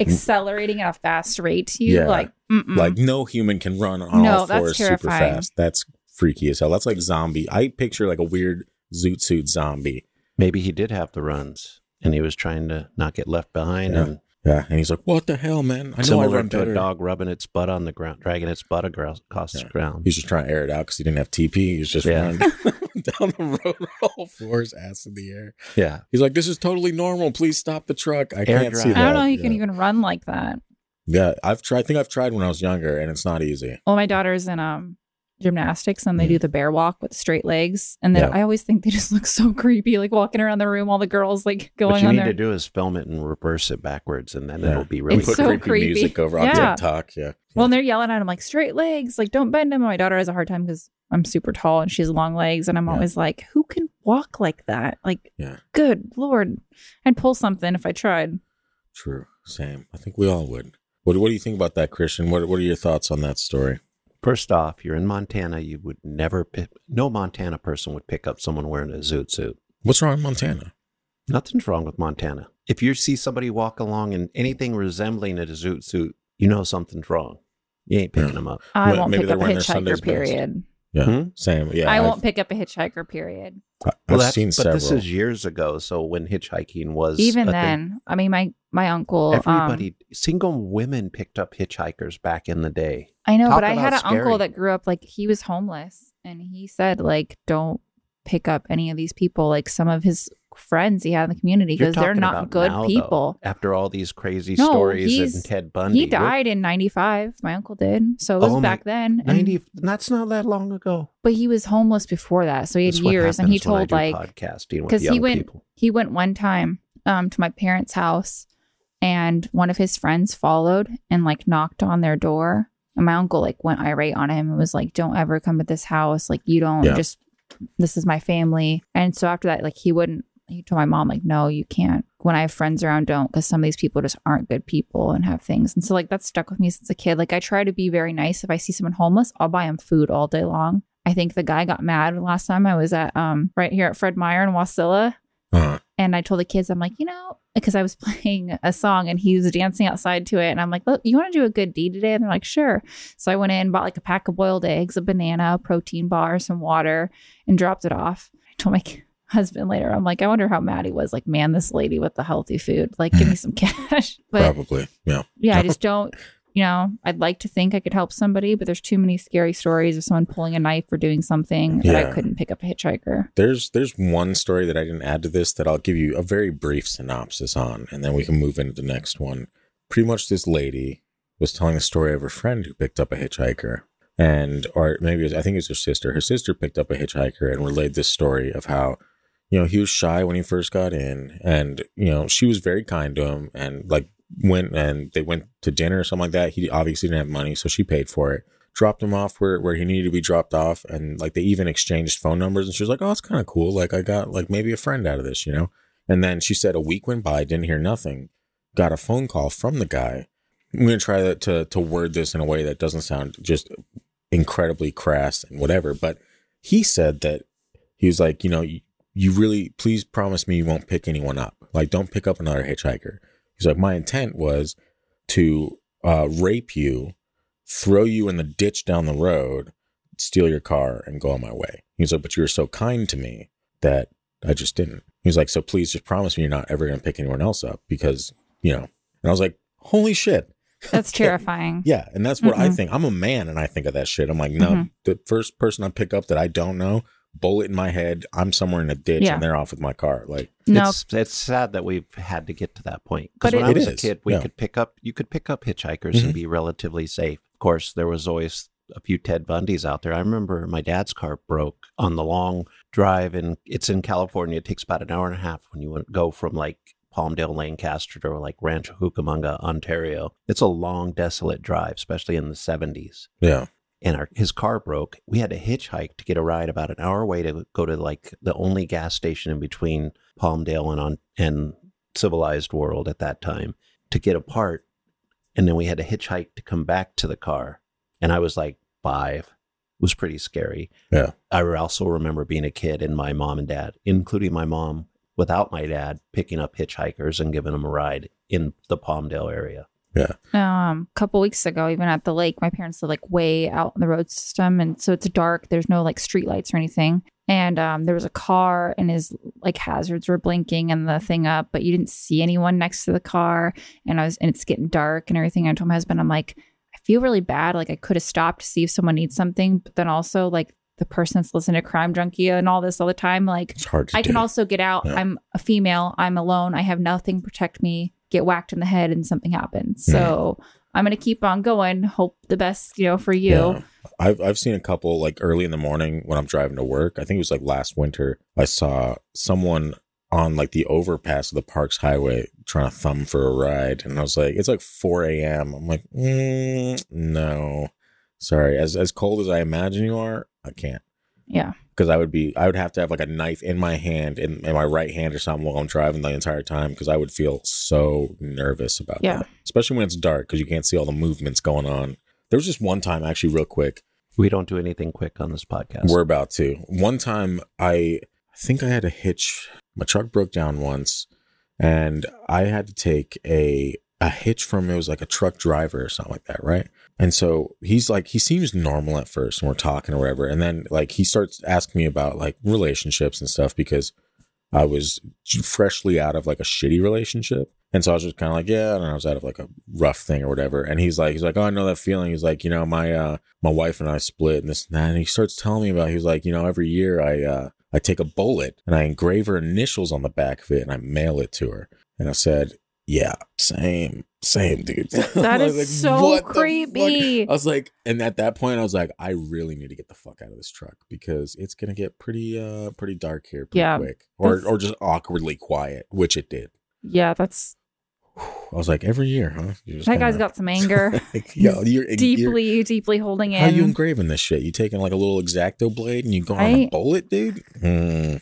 accelerating at a fast rate to you, Yeah. like, mm-mm. Like, no human can run on No, all fours super fast. That's freaky as hell. That's like zombie. I picture like a weird zoot suit zombie. Maybe he did have the runs and he was trying to not get left behind Yeah. and Yeah, and he's like, "What the hell, man? I know I similar run to better." a dog rubbing its butt on the ground, dragging its butt across across Yeah. the ground. He's just trying to air it out because he didn't have TP. He was just Yeah. running down the road, all fours, ass in the air. Yeah. He's like, "This is totally normal. Please stop the truck." I Air can't see drive. that. I don't know. You yeah. can even run like that. Yeah, I've tried. I think I've tried when I was younger, and it's not easy. Well, my daughter's in um gymnastics and they do the bear walk with straight legs, and then Mm. Yeah. I always think they just look so creepy, like walking around the room, all the girls like going. What you on need there. to do is film it and reverse it backwards, and then Yeah. it'll be really It's Put so creepy, creepy. music over on Yeah. TikTok. Yeah. Well, and they're yelling at him like straight legs, like don't bend them. And my daughter has a hard time because I'm super tall and she has long legs, and I'm Yeah. always like, who can walk like that? Like, Yeah. good lord, I'd pull something if I tried. True. Same. I think we all would. What What do you think about that, Christian? What What are your thoughts on that story? First off, you're in Montana. You would never pick, no Montana person would pick up someone wearing a zoot suit. What's wrong in Montana? Nothing's wrong with Montana. If you see somebody walk along in anything resembling a zoot suit, you know something's wrong. You ain't picking Yeah. them up. I Well, won't maybe pick they're up a wearing their Sunday's hitchhiker. best. Period. Yeah. Hmm? Same. Yeah. I I've- won't pick up a hitchhiker. Period. I- I've Well, that's, seen but several. this is years ago. So when hitchhiking was Even a thing, then, I mean, my my uncle. um, everybody, single women picked up hitchhikers back in the day. I know, Talk but I had an scary. uncle that grew up like he was homeless, and he said like, don't pick up any of these people. Like some of his friends he had in the community because they're not good now, though, people. after all these crazy No, stories and Ted Bundy, He died in '95. My uncle did, so it was Oh, my- back then. and- 90 that's not that long ago but he was homeless before that, so he had That's years, and he happens when I told like podcasting young he went people. he went one time um to my parents' house and one of his friends followed and like knocked on their door. And my uncle like went irate on him and was like don't ever come to this house. Like you don't Yeah. just this is my family. And so after that like he wouldn't he told my mom like no you can't. When i have friends around don't because some of these people just aren't good people and have things. And so like that stuck with me since a kid. Like i try to be very nice. If i see someone homeless i'll buy them food all day long. I think the guy got mad last time i was at um right here at fred meyer in wasilla. Uh, and I told the kids, I'm like, you know, because I was playing a song and he was dancing outside to it. And I'm like, look, you want to do a good deed today? And they're like, sure. So I went in, bought like a pack of boiled eggs, a banana, a protein bar, some water, and dropped it off. I told my husband later, I'm like, I wonder how mad he was. Like, man, this lady with the healthy food, like, give me some cash. But probably. Yeah. yeah, I just don't. You know, I'd like to think I could help somebody, but there's too many scary stories of someone pulling a knife or doing something that Yeah. I couldn't pick up a hitchhiker. There's there's one story that I didn't add to this that I'll give you a very brief synopsis on, and then we can move into the next one. Pretty much, this lady was telling the story of her friend who picked up a hitchhiker, and or maybe was, I think it was her sister. Her sister picked up a hitchhiker and relayed this story of how, you know, he was shy when he first got in, and you know she was very kind to him, and like went and they went to dinner or something like that. He obviously didn't have money, so she paid for it. Dropped him off where, where he needed to be dropped off, and like they even exchanged phone numbers. And she was like, "Oh, it's kind of cool. Like I got like maybe a friend out of this, you know." And then she said a week went by, didn't hear nothing. Got a phone call from the guy. I'm gonna try to to, to word this in a way that doesn't sound just incredibly crass and whatever. But he said that he was like, you know, you, you really please promise me you won't pick anyone up. Like, don't pick up another hitchhiker. He's like, my intent was to uh, rape you, throw you in the ditch down the road, steal your car, and go on my way. He's like, but you were so kind to me that I just didn't. He's like, so please just promise me you're not ever going to pick anyone else up because, you know. And I was like, holy shit. That's terrifying. Yeah, and that's what I Mhm. think. I'm a man, and I think of that shit. I'm like, no, Mhm. the first person I pick up that I don't know, bullet in my head, I'm somewhere in a ditch, Yeah. and they're off with my car. Like, No, It's it's sad that we've had to get to that point. Because But when it- I was a kid, we yeah. could pick up you could pick up hitchhikers Mhm. and be relatively safe. Of course, there was always a few Ted Bundys out there. I remember my dad's car broke on the long drive, and it's in California. It takes about an hour and a half when you go from like Palmdale, Lancaster to like Rancho Cucamonga, Ontario. It's a long, desolate drive, especially in the seventies yeah, and our, his car broke. We had to hitchhike to get a ride about an hour away to go to like the only gas station in between Palmdale and on and civilized world at that time to get a part. And then we had to hitchhike to come back to the car. And I was like five. It was pretty scary. Yeah. I also remember being a kid and my mom and dad, including my mom, without my dad, picking up hitchhikers and giving them a ride in the Palmdale area. Um, a couple weeks ago, even at the lake, my parents live like way out in the road system, and so it's dark. There's no like street lights or anything. And um, there was a car, and his like hazards were blinking and the thing up, but you didn't see anyone next to the car. And I was, and it's getting dark and everything. I told my husband, I'm like, I feel really bad. Like I could have stopped to see if someone needs something, but then also like the person that's listening to Crime Junkie and all this all the time, like it's hard I do. can also get out. Yeah. I'm a female. I'm alone. I have nothing protect me. Get whacked in the head and something happens. So I'm gonna keep on going. Hope the best, you know, for you. Yeah. I've I've seen a couple like early in the morning when I'm driving to work. I think it was like last winter. I saw someone on like the overpass of the Parks Highway trying to thumb for a ride, and I was like, it's like 4 a.m. I'm like, mm, no, sorry. As as cold as I imagine you are, I can't Yeah. because I would be I would have to have like a knife in my hand in, in my right hand or something while I'm driving the entire time because I would feel so nervous about Yeah. that, especially when it's dark because you can't see all the movements going on. There was just one time actually, real quick. We don't do anything quick on this podcast. We're about to. One time, I I think I had a hitch. My truck broke down once, and I had to take a a hitch from it was like a truck driver or something like that, right? And so he's like, he seems normal at first, and we're talking or whatever, and then like he starts asking me about like relationships and stuff because I was freshly out of like a shitty relationship. And so I was just kind of like, yeah, and I was out of like a rough thing or whatever. And he's like, he's like, oh, I know that feeling. He's like, you know, my uh my wife and I split and this and that. And he starts telling me about. He's like, you know, every year I uh I take a bullet and I engrave her initials on the back of it and I mail it to her. And I said, yeah, same, same, dude. That is like, so "What the fuck?" creepy. I was like, and at that point, I was like, I really need to get the fuck out of this truck because it's gonna get pretty, uh, pretty dark here, pretty Yeah, quick, or or just awkwardly quiet, which it did. Yeah, that's I was like, every year, huh? That guy's kinda- got some anger. like, yo, you're, you're- deeply, deeply holding in. how you engraving this shit? You taking like a little X-Acto blade and you going on a bullet, dude? Hmm.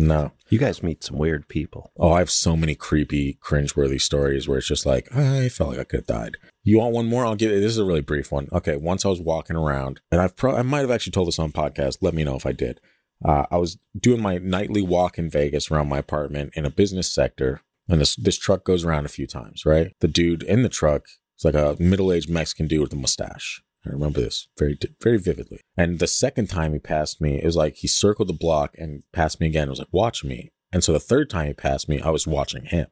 No. You guys meet some weird people. Oh, I have so many creepy, cringeworthy stories where it's just like, I felt like I could have died. You want one more? I'll give it. This is a really brief one. Okay. Once I was walking around, and I've pro- I might have actually told this on podcast. Let me know if I did. Uh, I was doing my nightly walk in Vegas around my apartment in a business sector, and this this truck goes around a few times. Right, the dude in the truck is like a middle aged Mexican dude with a mustache. I remember this very very vividly. And the second time he passed me, it was like he circled the block and passed me again. It was like watch me. And so the third time he passed me, I was watching him.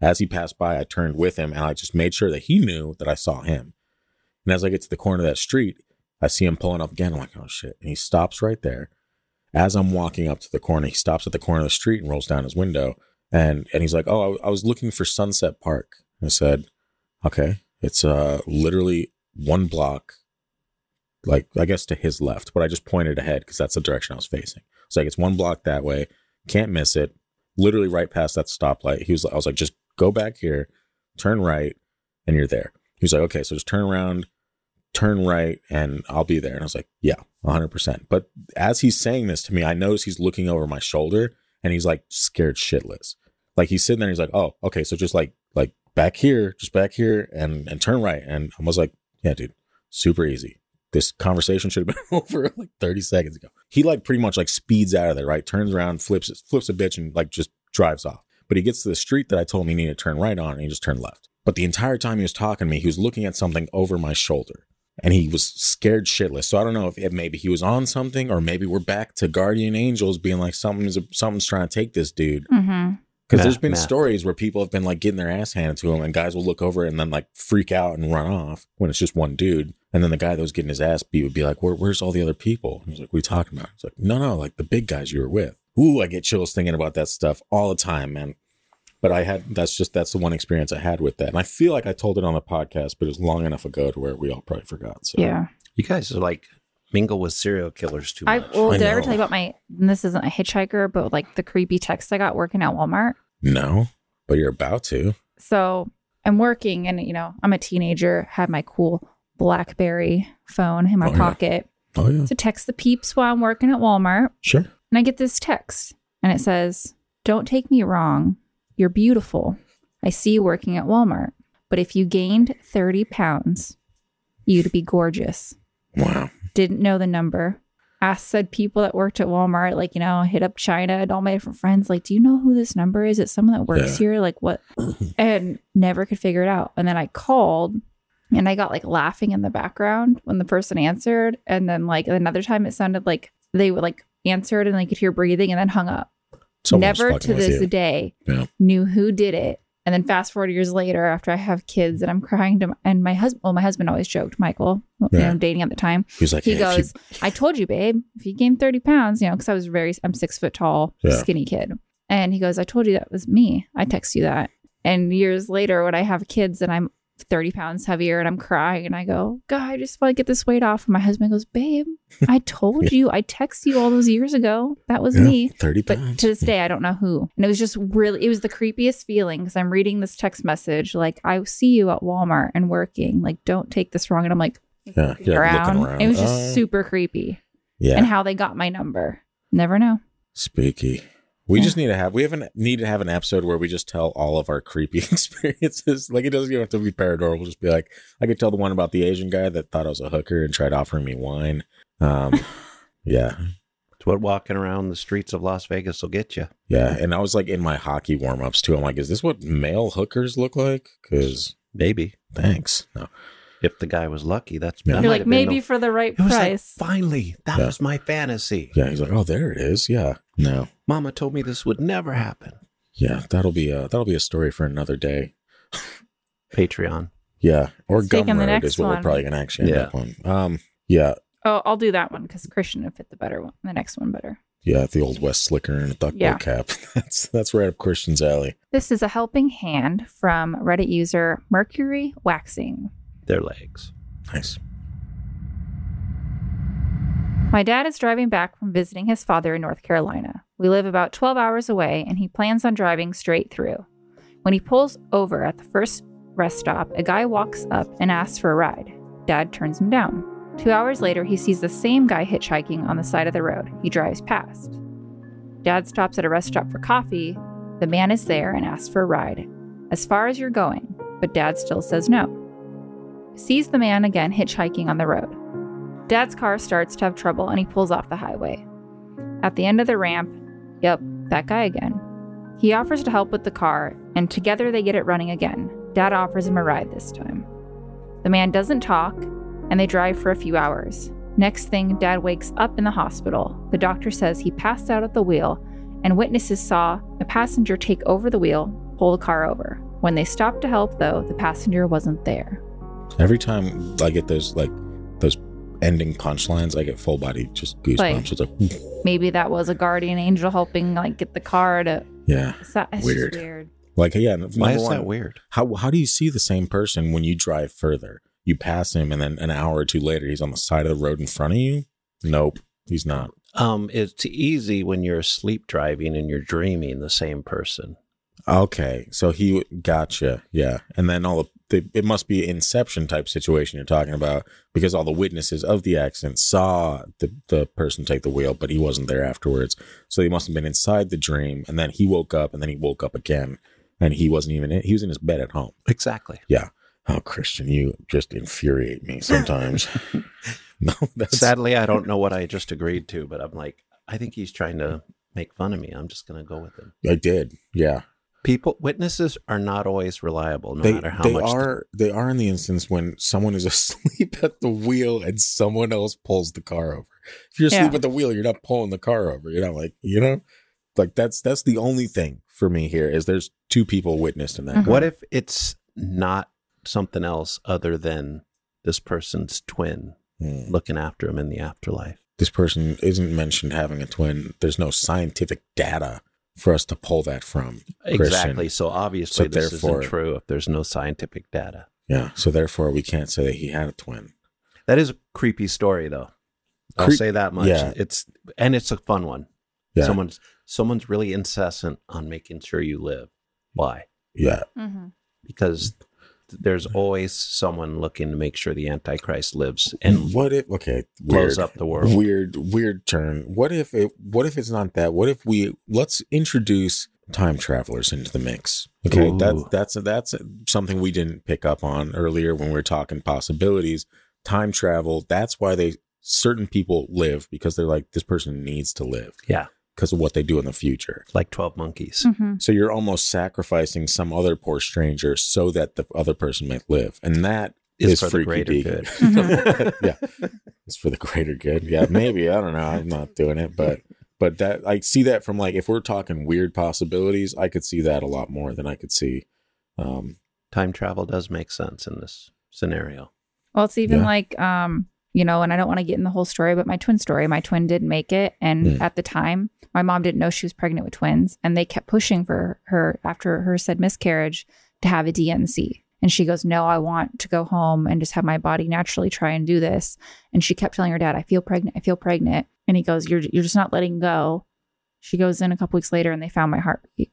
As he passed by, I turned with him and I just made sure that he knew that I saw him. And as I get to the corner of that street, I see him pulling up again. I'm like, oh shit. And he stops right there. As I'm walking up to the corner, he stops at the corner of the street and rolls down his window. And and he's like, oh, I, I was looking for Sunset Park. I said, okay, it's uh literally one block, like I guess to his left, but I just pointed ahead because that's the direction I was facing. So like it's one block that way, can't miss it. Literally right past that stoplight. He was, like I was like, just go back here, turn right, and you're there. He was like, okay, so just turn around, turn right, and I'll be there. And I was like, yeah, 100%. But as he's saying this to me, I notice he's looking over my shoulder and he's like scared shitless. Like he's sitting there, he's like, oh, okay, so just like, like back here, just back here and, and turn right. And I was like, yeah, dude, super easy. This conversation should have been over like 30 seconds ago. He like pretty much like speeds out of there, right? Turns around, flips it, flips a bitch and like just drives off. But he gets to the street that I told him he needed to turn right on and he just turned left. But the entire time he was talking to me, he was looking at something over my shoulder and he was scared shitless. So I don't know if, if maybe he was on something or maybe we're back to guardian angels being like something's something's trying to take this dude. Mm-hmm. Because there's been Matt. stories where people have been like getting their ass handed to them, and guys will look over and then like freak out and run off when it's just one dude. And then the guy that was getting his ass beat would be like, Where, "Where's all the other people?" And he's like, "What are you talking about?" It's like, "No, no, like the big guys you were with." Ooh, I get chills thinking about that stuff all the time, man. But I had that's just that's the one experience I had with that, and I feel like I told it on the podcast, but it was long enough ago to where we all probably forgot. So Yeah. You guys are like mingle with serial killers too I well, I did I ever tell you about my? and This isn't a hitchhiker, but like the creepy text I got working at Walmart. no, but you're about to. So I'm working, and you know, I'm a teenager. Had my cool BlackBerry phone in my Oh, yeah. pocket Oh yeah, to text the peeps while I'm working at Walmart, sure. and I get this text, and it says, "Don't take me wrong. You're beautiful. I see you working at Walmart, but if you gained 30 pounds, you'd be gorgeous." Wow. didn't know the number. Asked said people that worked at Walmart, like, you know, hit up China and all my different friends, like, do you know who this number is? Is it someone that works here? Like, what? and never could figure it out. And then I called and I got like laughing in the background when the person answered. And then, like, another time it sounded like they would like answered and I could hear breathing and then hung up. Someone's never to this you. day Yeah. knew who did it. And then fast forward years later, after I have kids and I'm crying to, my, and my husband, well, my husband always joked, Michael, you Yeah. know, dating at the time. He's like, He "Hey, if you- goes, I told you, babe, if you gain 30 pounds, you know, because I was very, I'm six foot tall, Yeah. skinny kid. And he goes, I told you that was me. I text you that. And years later, when I have kids and I'm 30 pounds heavier and I'm crying and I go, God, I just want to get this weight off. And my husband goes, Babe, I told you, I texted you all those years ago. That was Yeah, me. 30 But pounds. to this day, I don't know who. And it was just really, it was the creepiest feeling because I'm reading this text message like, I see you at Walmart and working. Like, don't take this wrong. And I'm like, yeah, yeah, around. looking around. It was just Uh, super creepy. yeah. And how they got my number. Never know. Spooky. We Yeah. just need to have we haven't need to have an episode where we just tell all of our creepy experiences. Like it doesn't even have to be paranormal. We'll just be like, I could tell the one about the Asian guy that thought I was a hooker and tried offering me wine. Um, yeah, It's what walking around the streets of Las Vegas will get you. yeah. And I was like in my hockey warm ups too. I'm like, is this what male hookers look like? Because Maybe thanks. No, if the guy was lucky, that's Yeah. that You're like, maybe the- for the right It was like, price. finally, that Yeah. was my fantasy. yeah. He's like, oh, there it is. Yeah, no, Mama told me this would never happen. yeah. That'll be a that'll be a story for another day. Patreon. Yeah, or Let's take Gum him the Road next is what we're probably gonna actually end Yeah. up on. Um, yeah, oh, I'll do that one because Christian would fit the better one, the next one better. Yeah, the old West Slicker and a duck Yeah. cap. That's that's right up Christian's alley. This is a helping hand from Reddit user Mercury Waxing. Their legs. Nice. My dad is driving back from visiting his father in North Carolina. We live about 12 hours away, and he plans on driving straight through. When he pulls over at the first rest stop, a guy walks up and asks for a ride. Dad turns him down. Two hours later, he sees the same guy hitchhiking on the side of the road. He drives past. Dad stops at a rest stop for coffee. The man is there and asks for a ride. As far as you're going, but dad still says no. Sees the man again hitchhiking on the road. Dad's car starts to have trouble and he pulls off the highway. At the end of the ramp, yep, that guy again. He offers to help with the car, and together they get it running again. Dad offers him a ride this time. The man doesn't talk, and they drive for a few hours. Next thing, Dad wakes up in the hospital. The doctor says he passed out at the wheel, and witnesses saw a passenger take over the wheel, pull the car over. When they stopped to help, though, the passenger wasn't there. Every time I get those like those ending punchlines, I get full body just goosebumps. Like- it's like, Maybe that was a guardian angel helping, like, get the car to. yeah, It's, that- it's Weird. Weird. like yeah. Why is one, that weird? How how do you see the same person when you drive further? You pass him, and then an hour or two later, he's on the side of the road in front of you. Nope, he's not. Um, it's easy when you're asleep driving and you're dreaming the same person. Okay, so he gotcha, yeah, and then all the, the it must be an Inception type situation you're talking about because all the witnesses of the accident saw the the person take the wheel, but he wasn't there afterwards. So he must have been inside the dream, and then he woke up, and then he woke up again, and he wasn't even in, he was in his bed at home. Exactly. Yeah. Oh, Christian, you just infuriate me sometimes. no, Sadly, I don't know what I just agreed to, but I'm like, I think he's trying to make fun of me. I'm just going to go with him. I did, yeah. People, witnesses are not always reliable, no they matter how much they much. are they are in the instance when someone is asleep at the wheel and someone else pulls the car over. If you're asleep Yeah. at the wheel, you're not pulling the car over. You're not like you know, like that's that's the only thing for me here is there's two people witnessed in that. Mhm. what if it's not something else other than this person's twin Hmm. looking after him in the afterlife? This person isn't mentioned having a twin. There's no scientific data for us to pull that from. Christian. Exactly. So obviously, So this therefore- isn't true if there's no scientific data. Yeah. So therefore, we can't say that he had a twin. That is a creepy story, though. I'll Creep- say that much. yeah. It's and it's a fun one. Yeah. Someone's someone's really incessant on making sure you live. Why? Yeah. Mm-hmm. Because there's always someone looking to make sure the Antichrist lives and what if okay blows weird, up the world. weird weird turn what if it what if it's not that? What if we let's introduce time travelers into the mix. Okay Ooh. that's that's that's something we didn't pick up on earlier when we were talking possibilities. Time travel that's why they certain people live because they're like this person needs to live. Yeah. Because of what they do in the future like 12 monkeys. Mm-hmm. so you're almost sacrificing some other poor stranger so that the other person might live and that Is is for the greater deaky. good. Mm-hmm. yeah, it's for the greater good. Yeah, maybe I don't know. I'm not doing it, but but that I see that from like if we're talking weird possibilities, I could see that a lot more than I could see. Um, Time travel does make sense in this scenario. Well, it's even Yeah. like, um, you know, and I don't want to get in the whole story, but my twin story, my twin did make it. And Mm. at the time, my mom didn't know she was pregnant with twins. And they kept pushing for her after her said miscarriage to have a DNC. And she goes, No, I want to go home and just have my body naturally try and do this. And she kept telling her dad, I feel pregnant. I feel pregnant. And he goes, You're you're just not letting go. She goes in a couple weeks later and they found my heartbeat.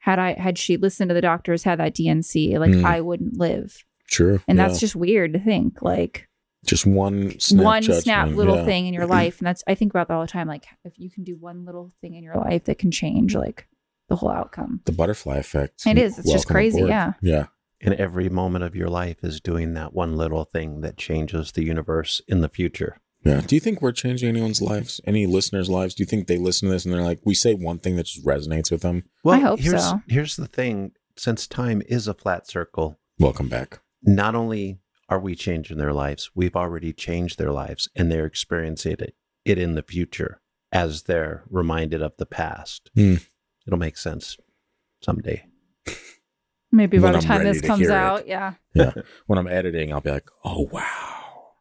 Had I had she listened to the doctors, had that DNC, like Mm. I wouldn't live. true, And yeah. that's just weird to think. Like just one snap one snap little yeah. thing in your life and that's i think about that all the time like if you can do one little thing in your life that can change like the whole outcome The butterfly effect. It is. It's just crazy, aboard. yeah. yeah. And every moment of your life is doing that one little thing that changes the universe in the future. Yeah. Do you think we're changing anyone's lives? Any listeners' lives? Do you think they listen to this and they're like, we say one thing that just resonates with them? Well, i hope here's, so. Here's the thing since time is a flat circle, Welcome back. not only are we changing their lives, we've already changed their lives and they're experiencing it, it in the future as they're reminded of the past. Hmm. It'll make sense someday. maybe by When the time this comes hear it. out yeah Yeah. when I'm editing, I'll be like, oh wow,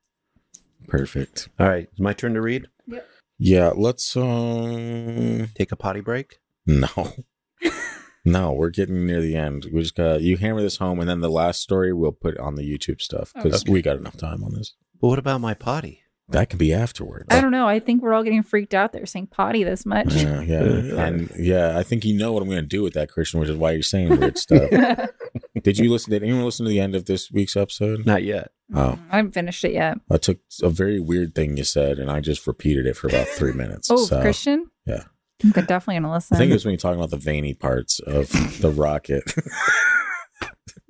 perfect. All right, it's my turn to read. Yep. Yeah. Let's. um Take a potty break. No. No, we're getting near the end. We just got you hammer this home, and then the last story we'll put on the YouTube stuff because Okay. we got enough time on this. But what about my potty? That can be afterwards. i don't know i think we're all getting freaked out there saying potty this much Yeah, yeah, and yeah, I think you know what I'm going to do with that, Christian, which is why you're saying weird stuff. Did you listen? Did anyone listen to the end of this week's episode? Not yet. Oh, mm, i haven't finished it yet I took a very weird thing you said, and I just repeated it for about three minutes. oh so christian yeah. I'm definitely gonna listen. I think it was when you're talking about the veiny parts of the rocket.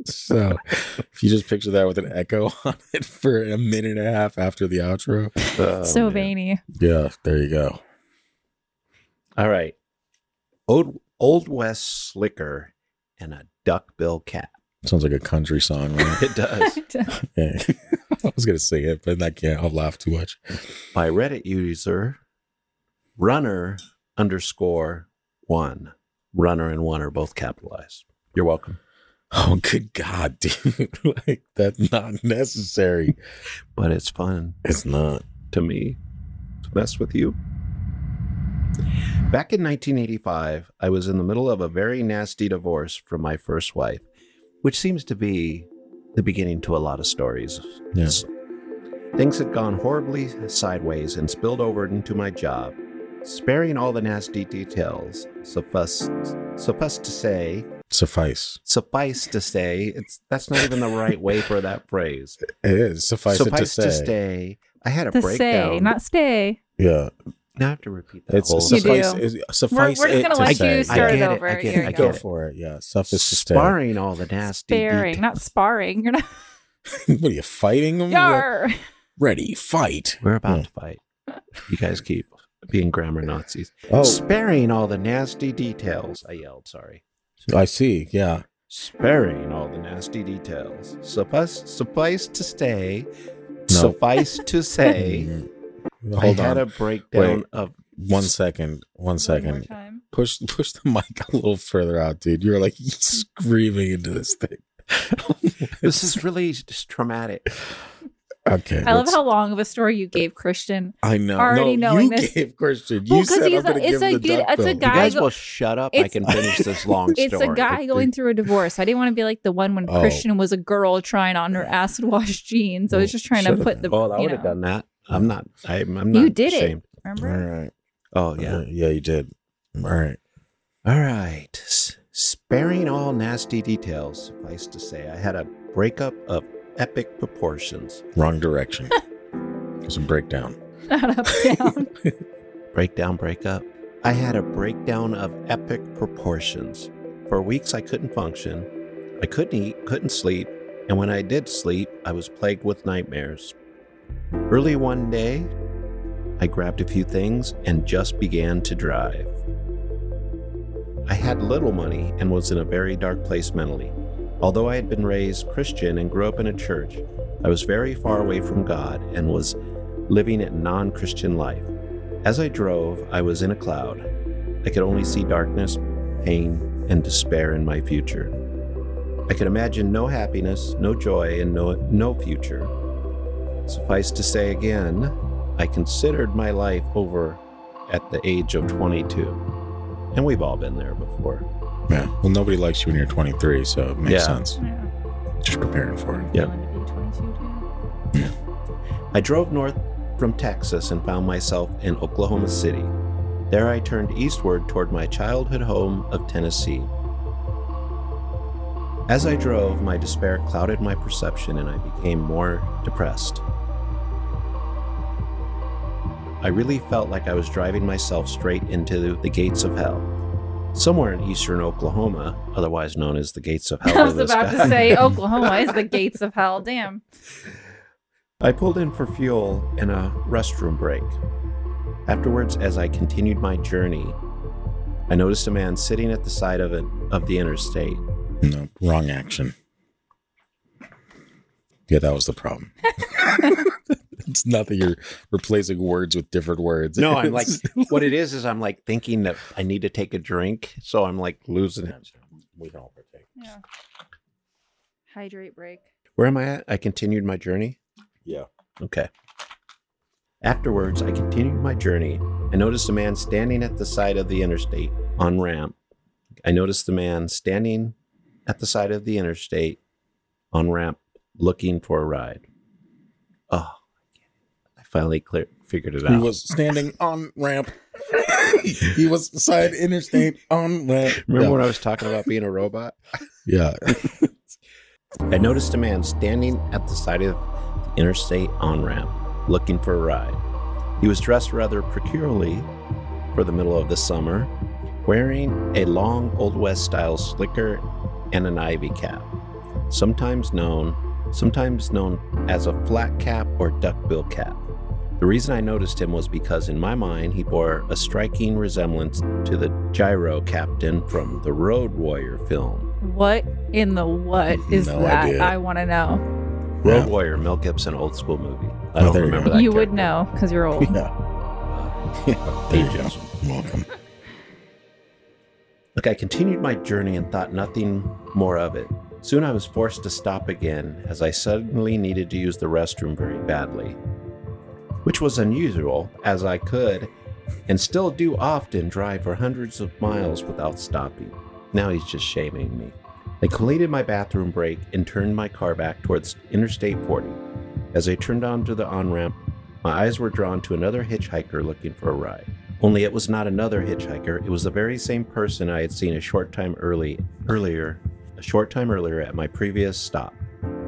so if you just picture that with an echo on it for a minute and a half after the outro, Oh, so man. veiny yeah, there you go. All right. Old Old West Slicker and a duckbill cat. Sounds like a country song, right? It does. Yeah. I was gonna sing it, but I can't. I'll laugh too much. By Reddit user runner underscore one. Runner and one are both capitalized. You're welcome. Oh, good God, dude! like that's not necessary. But it's fun It's not. to me to mess with you. Back in 1985, I was in the middle of a very nasty divorce from my first wife, which seems to be the beginning to a lot of stories. Yeah. Things had gone horribly sideways and spilled over into my job. Sparing all the nasty details, suffice, suffice to say, Suffice. Suffice to say, it's that's not even the right way for that phrase. It is. Suffice, Suffice it to to say. stay. I had a To breakdown. say, not stay. Yeah. Now I have to repeat that It's whole You suffice. do. is- We're, Suffice we're just gonna let say. you start I it get it, over. I get Here it, I get Go go. it. for it. Yeah. Suffice to stay. sparring all the nasty. Sparing, details. not sparring. You're not. what are you fighting? Yar. Ready, fight. We're about Yeah. to fight. You guys keep being grammar Nazis. Oh, Sparing all the nasty details. I yelled, sorry. I see. Yeah. Sparing all the nasty details. Suffice, suffice to stay. No. Suffice to say. Mm. I Hold had on. a breakdown Wait. of. One second, one second. One more time. Push push the mic a little further out, dude. You're like screaming into this thing. This is really just traumatic. Okay. I love how long of a story you gave Christian. I know. already no, knowing you this. gave Christian. You Well, 'cause said I'm a- going to it's give a him the good- duck it's a bill. You guys go- will shut up. I can finish this long It's story. It's a guy going through a divorce. I didn't want to be like the one when Oh. Christian was a girl trying on her acid wash jeans. I was just trying to Should've put the. Oh, I you would have done that. I'm not. I'm, I'm not. You did ashamed. it. Remember? right. Oh yeah. Yeah. Yeah, you did. All right. All right. S- sparing all nasty details, suffice to say, I had a breakup of epic proportions. Wrong direction. There's a breakdown. Not up down. Breakdown, breakup. I had a breakdown of epic proportions. For weeks, I couldn't function. I couldn't eat, couldn't sleep, and when I did sleep, I was plagued with nightmares. Early one day, I grabbed a few things and just began to drive. I had little money and was in a very dark place mentally. Although I had been raised Christian and grew up in a church, I was very far away from God and was living a non Christian life. As I drove, I was in a cloud. I could only see darkness, pain, and despair in my future. I could imagine no happiness, no joy, and no, no future. Suffice to say again, I considered my life over at the age of 22. And we've all been there before. Yeah. Well, nobody likes you when you're 23, so it makes Yeah. sense. Yeah. Just preparing for it. Yep. Feeling to be 22 too. I drove north from Texas and found myself in Oklahoma City. There I turned eastward toward my childhood home of Tennessee. As I drove, my despair clouded my perception and I became more depressed. I really felt like I was driving myself straight into the gates of hell. Somewhere in eastern Oklahoma, otherwise known as the gates of hell. I was about guy- to say Oklahoma is the gates of hell. Damn. I pulled in for fuel and a restroom break. Afterwards, as I continued my journey, I noticed a man sitting at the side of it of the interstate. No, wrong action. Yeah, that was the problem. it's not that you're replacing words with different words. No, I'm like, what it is is I'm like thinking that I need to take a drink, so I'm like losing it. we don't partake. Yeah. Hydrate break. Where am I at? I continued my journey. Yeah. Okay. Afterwards, I continued my journey. I noticed a man standing at the side of the interstate on ramp. I noticed the man standing at the side of the interstate on ramp looking for a ride. Oh, I finally clear, figured it out. He was standing on ramp. he was side interstate on ramp. Remember yeah. when I was talking about being a robot? yeah. I noticed a man standing at the side of the interstate on ramp looking for a ride. He was dressed rather peculiarly for the middle of the summer, wearing a long Old West style slicker and an ivy cap, sometimes known sometimes known as a flat cap or duckbill cap. The reason I noticed him was because in my mind he bore a striking resemblance to the gyro captain from the Road Warrior film. What in the what is No that? idea. I want to know. Road Yeah. Warrior, Mel Gibson, old school movie. I don't there you remember go. that. you would know because you're old. Yeah. There you go. Welcome. Look, I continued my journey and thought nothing more of it. Soon I was forced to stop again as I suddenly needed to use the restroom very badly, which was unusual as I could and still do often drive for hundreds of miles without stopping. Now he's just shaming me. I completed my bathroom break and turned my car back towards Interstate 40. As I turned onto the on ramp, my eyes were drawn to another hitchhiker looking for a ride. Only it was not another hitchhiker. It was the very same person I had seen a short time early earlier, a short time earlier at my previous stop.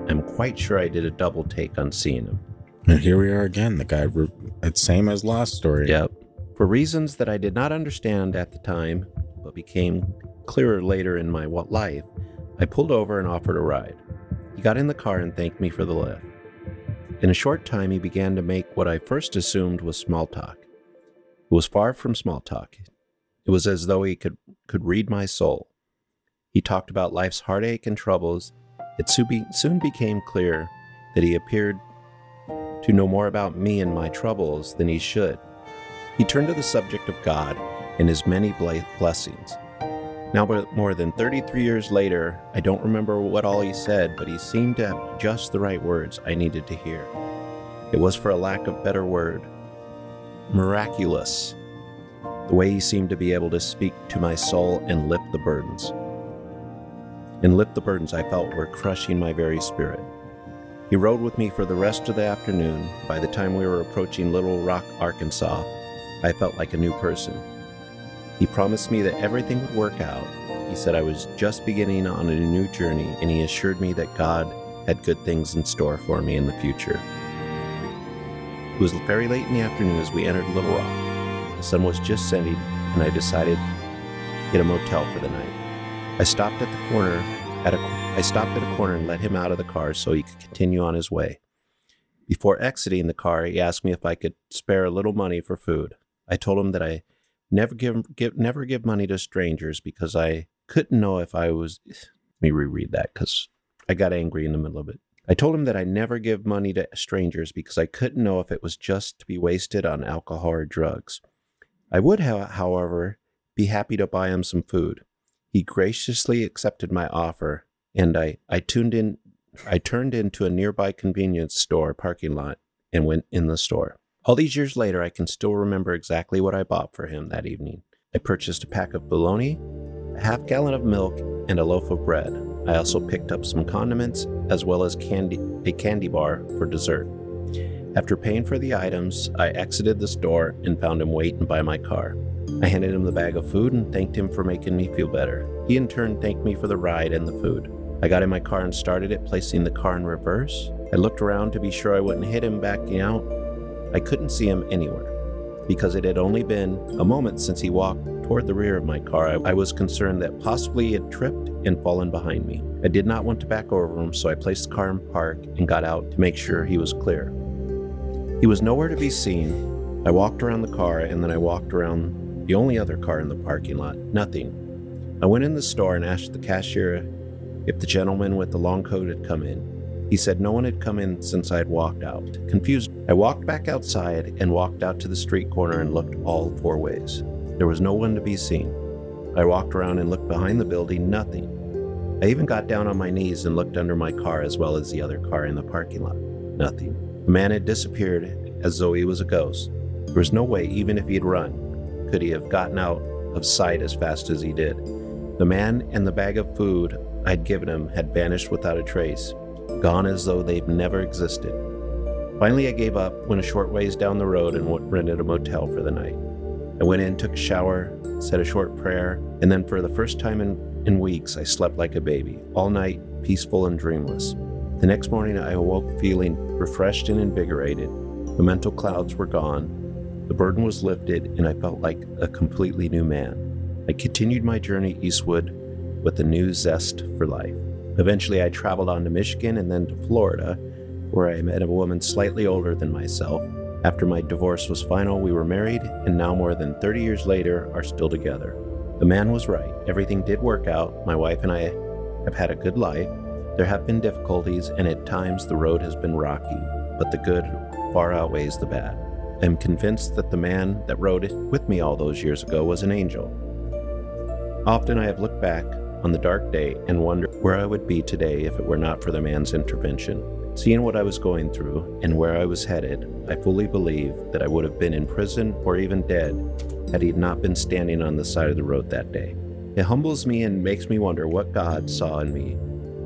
I'm quite sure I did a double take on seeing him. And here we are again. The guy, re- it's same as last story. Yep. For reasons that I did not understand at the time, but became clearer later in my life, I pulled over and offered a ride. He got in the car and thanked me for the lift. In a short time, he began to make what I first assumed was small talk. It was far from small talk. It was as though he could, could read my soul. He talked about life's heartache and troubles. It soon became clear that he appeared to know more about me and my troubles than he should. He turned to the subject of God and his many blessings. Now, more than 33 years later, I don't remember what all he said, but he seemed to have just the right words I needed to hear. It was, for a lack of better word, miraculous. The way he seemed to be able to speak to my soul and lift the burdens. And lift the burdens I felt were crushing my very spirit. He rode with me for the rest of the afternoon. By the time we were approaching Little Rock, Arkansas, I felt like a new person. He promised me that everything would work out. He said I was just beginning on a new journey, and he assured me that God had good things in store for me in the future. It was very late in the afternoon as we entered Little Rock. The sun was just setting, and I decided to get a motel for the night. I stopped at the corner at a I stopped at a corner and let him out of the car so he could continue on his way. Before exiting the car, he asked me if I could spare a little money for food. I told him that I never give, give never give money to strangers because I couldn't know if I was let me reread that cuz I got angry in the middle of it. I told him that I never give money to strangers because I couldn't know if it was just to be wasted on alcohol or drugs. I would, however, be happy to buy him some food. He graciously accepted my offer, and I, I tuned in I turned into a nearby convenience store parking lot and went in the store. All these years later, I can still remember exactly what I bought for him that evening. I purchased a pack of bologna, a half gallon of milk, and a loaf of bread. I also picked up some condiments as well as candy, a candy bar for dessert. After paying for the items, I exited the store and found him waiting by my car. I handed him the bag of food and thanked him for making me feel better. He in turn thanked me for the ride and the food. I got in my car and started it, placing the car in reverse. I looked around to be sure I wouldn't hit him backing out. I couldn't see him anywhere. Because it had only been a moment since he walked toward the rear of my car, I, I was concerned that possibly he had tripped and fallen behind me. I did not want to back over him, so I placed the car in park and got out to make sure he was clear. He was nowhere to be seen. I walked around the car and then I walked around the only other car in the parking lot. Nothing. I went in the store and asked the cashier if the gentleman with the long coat had come in. He said no one had come in since I had walked out. Confused, I walked back outside and walked out to the street corner and looked all four ways. There was no one to be seen. I walked around and looked behind the building, nothing. I even got down on my knees and looked under my car as well as the other car in the parking lot. Nothing. The man had disappeared as though he was a ghost. There was no way, even if he had run, could he have gotten out of sight as fast as he did. The man and the bag of food I'd given him had vanished without a trace, gone as though they'd never existed. Finally, I gave up, went a short ways down the road, and rented a motel for the night. I went in, took a shower, said a short prayer, and then for the first time in, in weeks, I slept like a baby, all night, peaceful and dreamless. The next morning, I awoke feeling refreshed and invigorated. The mental clouds were gone, the burden was lifted, and I felt like a completely new man. I continued my journey eastward with a new zest for life. Eventually, I traveled on to Michigan and then to Florida, where I met a woman slightly older than myself. After my divorce was final, we were married, and now, more than 30 years later, are still together. The man was right. Everything did work out. My wife and I have had a good life. There have been difficulties, and at times the road has been rocky, but the good far outweighs the bad. I am convinced that the man that rode it with me all those years ago was an angel. Often I have looked back on the dark day and wondered where I would be today if it were not for the man's intervention. Seeing what I was going through and where I was headed, I fully believe that I would have been in prison or even dead had he not been standing on the side of the road that day. It humbles me and makes me wonder what God saw in me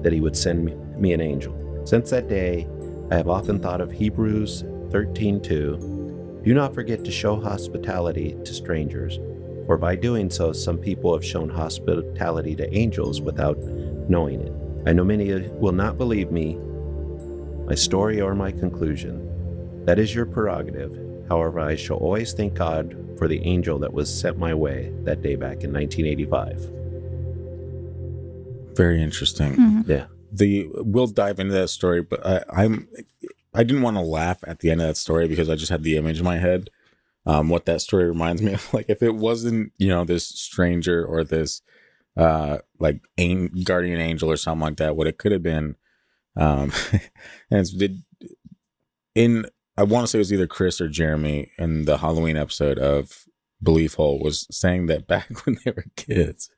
that he would send me, an angel. Since that day, I have often thought of Hebrews 13:2 Do not forget to show hospitality to strangers, for by doing so, some people have shown hospitality to angels without knowing it. I know many will not believe me, my story, or my conclusion. That is your prerogative. However, I shall always thank God for the angel that was sent my way that day back in 1985. Very interesting. Mhm. Yeah. The we'll dive into that story, but I, I'm I didn't want to laugh at the end of that story because I just had the image in my head. Um, what that story reminds me of, like if it wasn't you know this stranger or this uh like an- guardian angel or something like that, what it could have been. Um, and it's did in I want to say it was either Chris or Jeremy in the Halloween episode of Belief Hole was saying that back when they were kids,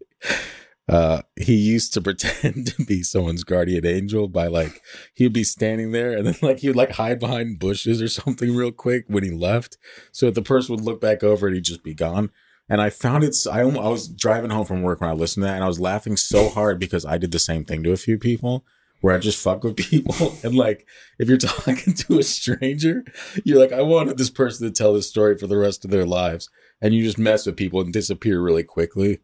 uh, he used to pretend to be someone's guardian angel by like he'd be standing there and then like he'd like hide behind bushes or something real quick when he left, so that the person would look back over and he'd just be gone. And I found it. I I was driving home from work when I listened to that, and I was laughing so hard because I did the same thing to a few people where I just fuck with people. And like, if you're talking to a stranger, you're like, I wanted this person to tell this story for the rest of their lives. And you just mess with people and disappear really quickly.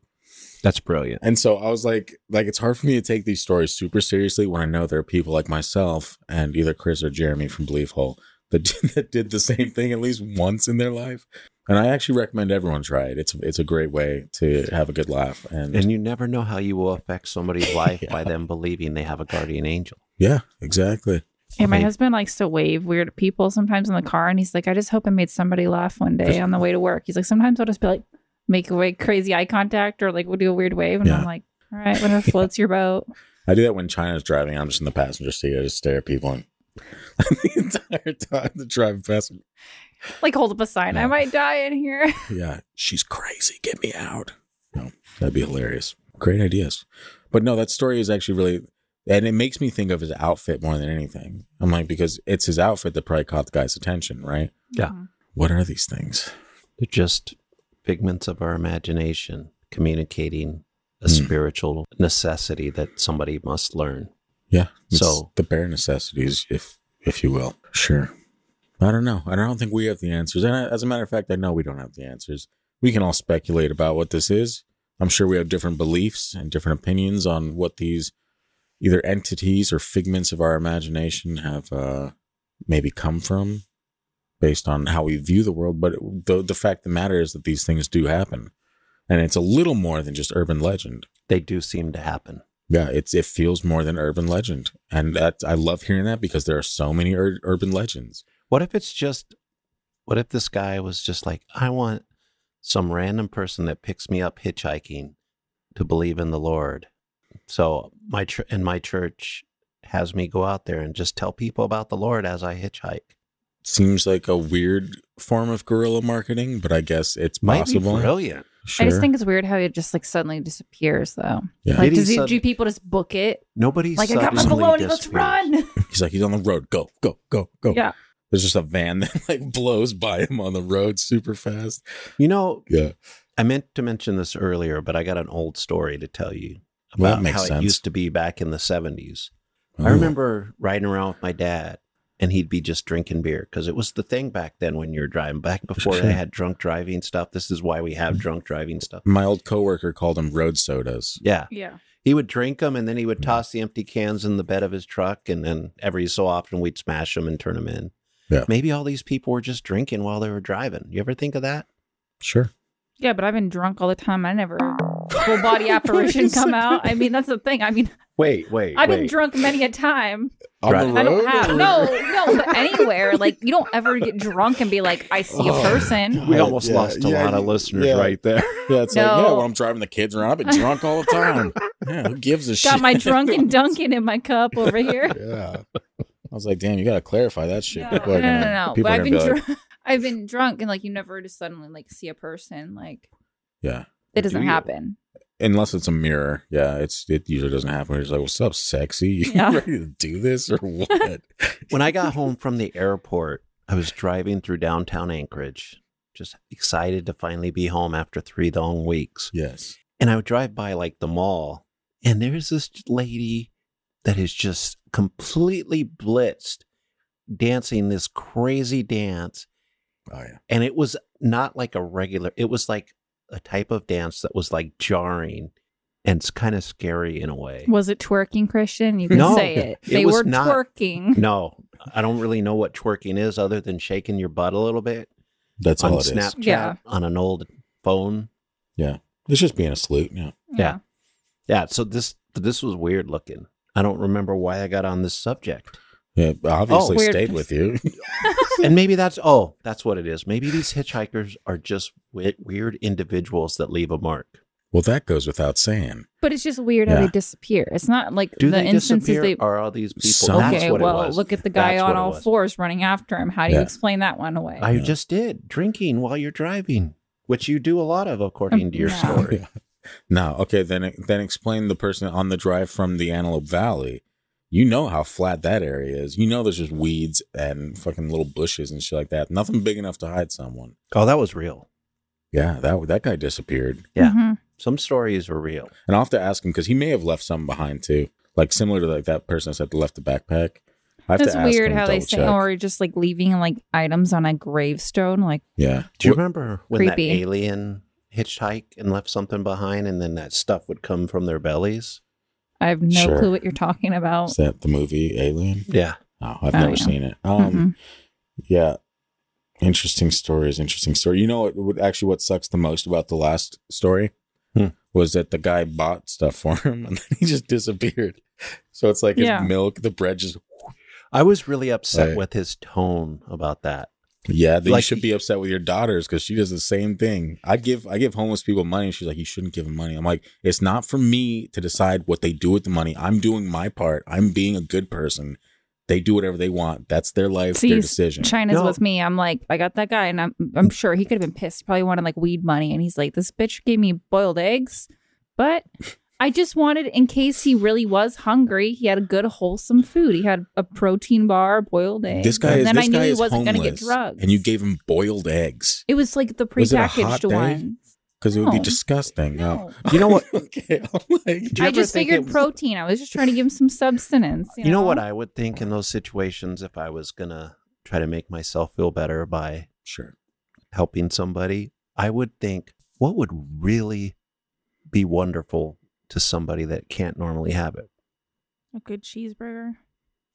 That's brilliant. And so I was like, like, it's hard for me to take these stories super seriously when I know there are people like myself and either Chris or Jeremy from Belief Hole that, that did the same thing at least once in their life. And I actually recommend everyone try it. It's it's a great way to have a good laugh. And, And you never know how you will affect somebody's life by them believing they have a guardian angel. yeah, exactly. And my husband likes to wave weird people sometimes in the car, and he's like, "I just hope I made somebody laugh one day on the way to work." He's like, "Sometimes I'll just be like, make a like crazy eye contact, or like we'll do a weird wave," and Yeah. I'm like, "All right, whatever floats your boat." I do that when China's driving. I'm just in the passenger seat. I just stare at people and the entire time the drive past. me. Like hold up a sign, I might die in here. Yeah, she's crazy. Get me out. No, that'd be hilarious. Great ideas. But no, that story is actually really, and it makes me think of his outfit more than anything. I'm like, because it's his outfit that probably caught the guy's attention, right? Yeah. Mm-hmm. What are these things? They're just figments of our imagination communicating a Hmm. spiritual necessity that somebody must learn. Yeah. It's So- the bare necessities, if if you will. Sure. I don't know. I don't think we have the answers. And as a matter of fact, I know we don't have the answers. We can all speculate about what this is. I'm sure we have different beliefs and different opinions on what these either entities or figments of our imagination have uh, maybe come from based on how we view the world. But the, the fact of the matter is that these things do happen. And it's a little more than just urban legend They do seem to happen. yeah it's it feels more than urban legend and that i love hearing that because there are so many ur- urban legends What if it's just, what if this guy was just like, I want some random person that picks me up hitchhiking to believe in the Lord. So my and my church has me go out there and just tell people about the Lord as I hitchhike. Seems like a weird form of guerrilla marketing but i guess it's Might possible be brilliant. sure I just think it's weird how it just like suddenly disappears, though. Yeah. Like, does he, sud- do people just book it? Nobody Like, I got my suddenly baloney, let's run. he's like he's on the road go go go go Yeah. there's just a van that like blows by him on the road super fast You know, yeah I meant to mention this earlier, but I got an old story to tell you that about makes how sense. it used to be back in the 70s. Oh. I remember riding around with my dad, and he'd be just drinking beer because it was the thing back then when you're driving. Back before they had drunk driving stuff. This is why we have mm. drunk driving stuff. my old coworker called them road sodas Yeah. Yeah. He would drink them, and then he would mm. toss the empty cans in the bed of his truck, and then every so often we'd smash them and turn them in. Yeah. Maybe all these people were just drinking while they were driving. You ever think of that? sure Yeah, but I've been drunk all the time. I never full body apparition come out. I mean, that's the thing. I mean, Wait, wait, I've been drunk many a time. on Right. the I don't have or- no, no, but anywhere. Like you don't ever get drunk and be like, I see a Oh, person. We almost Yeah, lost a yeah, lot of listeners yeah. right there. yeah it's like No. yeah when i'm driving the kids around i've been drunk all the time yeah who gives a shit Got my drunken Duncan in my cup over here. Yeah. I was like, damn, you got to clarify that shit. No, People no, no, gonna- no, no. people But I've been gonna be like, drunk. I've been drunk and like you never just suddenly like see a person. Like yeah. it doesn't Do you? happen. Unless it's a mirror. Yeah. It's, it usually doesn't happen. It's like, what's up, sexy? You Yeah. ready to do this or what? when I got home from the airport, I was driving through downtown Anchorage, just excited to finally be home after three long weeks. yes. And I would drive by like the mall, and there's this lady that is just completely blitzed, dancing this crazy dance. Oh yeah. and it was not like a regular it was like a type of dance that was like jarring and it's kind of scary in a way Was it twerking, Christian? You can No, say it. it They were not. twerking. no i don't really know what twerking is other than shaking your butt a little bit That's on all it is. snapchat Yeah. on an old phone Yeah. It's just being a salute. Yeah. Yeah. yeah so this this was weird looking i don't remember why i got on this subject Yeah. Obviously weird. stayed with you. and maybe that's oh that's what it is maybe these hitchhikers are just we- weird individuals that leave a mark well, that goes without saying. But it's just weird how they disappear. It's not like do the they instances they are all these people Some- that's okay, what it well, was. look at the guy That's on all fours running after him. How do you explain that one away? I Yeah. just did drinking while you're driving, which you do a lot of, according to your Yeah. story. No, okay, then then explain the person on the drive from the Antelope Valley. You know how flat that area is. You know there's just weeds and fucking little bushes and shit like that. Nothing big enough to hide someone. Oh, that was real. Yeah, that that guy disappeared. Yeah. Mhm. Some stories were real. And I'll have to ask him because he may have left some behind too. Like similar to like that person that said left the backpack. I have It's to ask weird him, how they say, check. or just like leaving like items on a gravestone. Like, Yeah. Do you remember when Creepy. that alien hitchhiked and left something behind, and then that stuff would come from their bellies? I have no Sure. clue what you're talking about. Is that the movie Alien? Yeah. No, I've Oh, never yeah. seen it. Um, Mhm. Yeah. Interesting stories. Interesting story. You know what? Actually what sucks the most about the last story Hmm. was that the guy bought stuff for him and then he just disappeared. So it's like his milk, the bread just. I was really upset Right. with his tone about that. Yeah, then Like- you should be upset with your daughters because she does the same thing. I give I give homeless people money. and She's like, you shouldn't give them money. I'm like, it's not for me to decide what they do with the money. I'm doing my part. I'm being a good person. They do whatever they want. That's their life, See, their decision. China's No. with me. I'm like, I got that guy, and I'm I'm sure he could have been pissed. He probably wanted like weed money, and he's like, this bitch gave me boiled eggs, but I just wanted in case he really was hungry. He had a good wholesome food. He had a protein bar, boiled eggs. This guy and is then this I knew he wasn't gonna homeless, get drugs. and you gave him boiled eggs it was like the Was it a prepackaged ones. because it would be disgusting. No. You know what? okay, I'm like, you I just figured it- protein. I was just trying to give him some substance. You, You know what I would think in those situations if I was gonna try to make myself feel better by sure. helping somebody? I would think what would really be wonderful to somebody that can't normally have it. a good cheeseburger.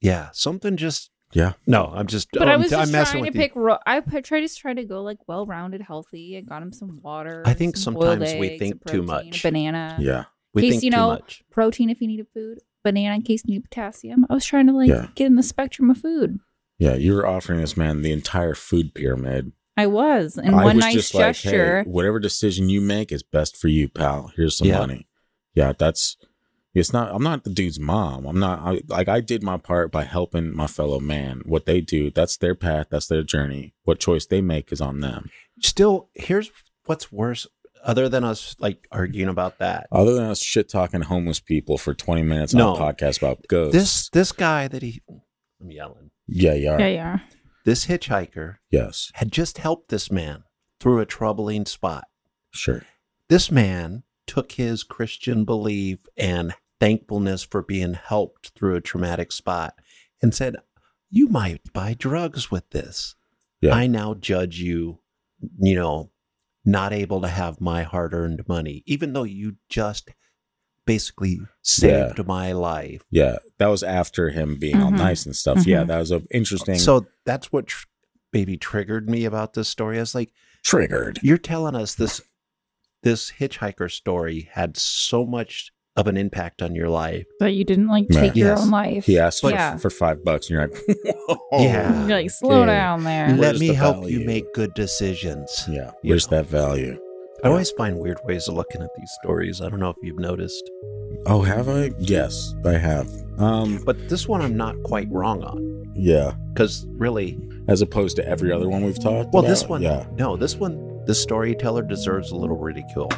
Yeah, something just Yeah. no. I'm just. But oh, I I'm- was I'm just trying to pick. Ro- I p- tried to try to go like well-rounded, healthy. I got him some water. I think some sometimes we eggs, think a too much. Banana. Yeah. We case think you too know- much. Protein if you needed food. Banana in case you need potassium. I was trying to like Yeah. get in the spectrum of food. Yeah. You were offering this man the entire food pyramid. I was, and I one was nice just like, gesture. hey, whatever decision you make is best for you, pal. Here's some Yeah. money. Yeah, that's. It's not. I'm not the dude's mom. I'm not. I, like I did my part by helping my fellow man. What they do, that's their path. That's their journey. What choice they make is on them. Still, here's what's worse. Other than us like arguing about that, Other than us shit talking homeless people for 20 minutes No. on a podcast about ghosts. this this guy that he, I'm yelling. yeah, you are. yeah, yeah. This hitchhiker Yes, had just helped this man through a troubling spot. sure. This man took his Christian belief and thankfulness for being helped through a traumatic spot and said, You might buy drugs with this. Yeah. I now judge you, you know, not able to have my hard earned money, even though you just basically saved my life. Yeah, that was after him being all Mhm. nice and stuff. Yeah, Mhm. that was an interesting. So that's what tr- maybe triggered me about this story. I was like, triggered. you're telling us this this hitchhiker story had so much of an impact on your life. That you didn't like Yeah. take your Yes. own life. He asked for, yeah. for five bucks, and you're like, Yeah. You're like slow Yeah. down there. Where's Let me the help value? you make good decisions. Yeah, You where's know. that value? I always find weird ways of looking at these stories. I don't know if you've noticed, Oh, have I? Yes, I have. Um, but this one I'm not quite wrong on yeah, because really, as opposed to every other one we've talked. well, about. this one, yeah, no, this one, the storyteller deserves a little ridicule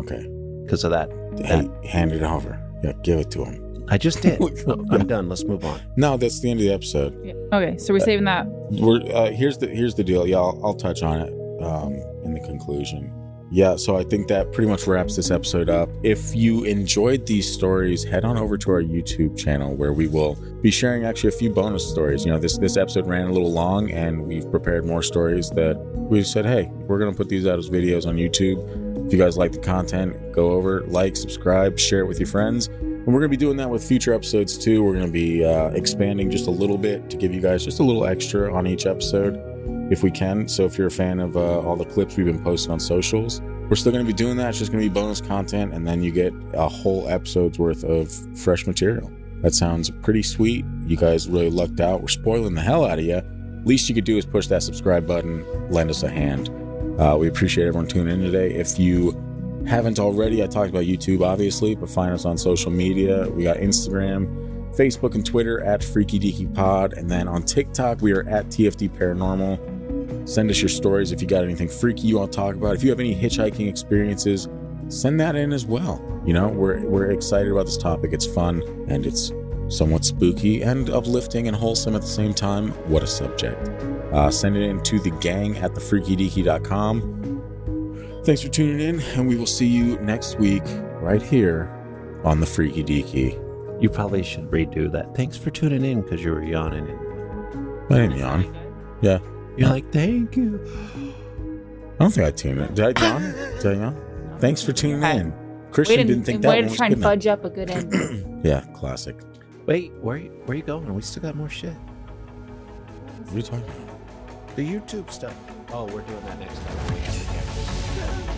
okay. because of that. Hey, hand it over. Yeah, give it to him. I just did. No, I'm done. Let's move on. No, that's the end of the episode. Yeah. Okay, so we're saving that. We're uh, here's the here's the deal. Yeah, I'll, I'll touch on it um, in the conclusion. Yeah, so I think that pretty much wraps this episode up. If you enjoyed these stories, head on over to our YouTube channel where we will be sharing actually a few bonus stories. You know, this this episode ran a little long and we've prepared more stories that we said, hey, we're gonna put these out as videos on YouTube. If you guys like the content, go over, like, subscribe, share it with your friends. And we're going to be doing that with future episodes too. We're going to be uh, expanding just a little bit to give you guys just a little extra on each episode if we can. So if you're a fan of uh, all the clips we've been posting on socials, we're still going to be doing that. It's just going to be bonus content, and then you get a whole episode's worth of fresh material. That sounds pretty sweet. You guys really lucked out. We're spoiling the hell out of you. Least you could do is push that subscribe button, lend us a hand. Uh, we appreciate everyone tuning in today. If you haven't already, I talked about YouTube, obviously, but find us on social media. We got Instagram, Facebook, and Twitter at Freaky Deaky Pod. And then on TikTok, we are at TFD Paranormal. Send us your stories if you got anything freaky you want to talk about. If you have any hitchhiking experiences, send that in as well. You know, we're, we're excited about this topic. It's fun and it's somewhat spooky and uplifting and wholesome at the same time. What a subject. Uh, send it in to the gang at thefreakydeaky.com. Thanks for tuning in, and we will see you next week right here on the Freaky Deaky. You probably should redo that. Thanks for tuning in because you were yawning. I didn't yawn. Yeah. You're like, thank you. I don't think I tuned in. Did I yawn? Did I yawn? Thanks for tuning in. Way Christian to, didn't think that way one to was try good and fudge up a good ending. Yeah, classic. Wait, where where you going? We still got more shit. What are you talking about? The YouTube stuff. Oh, we're doing that next time.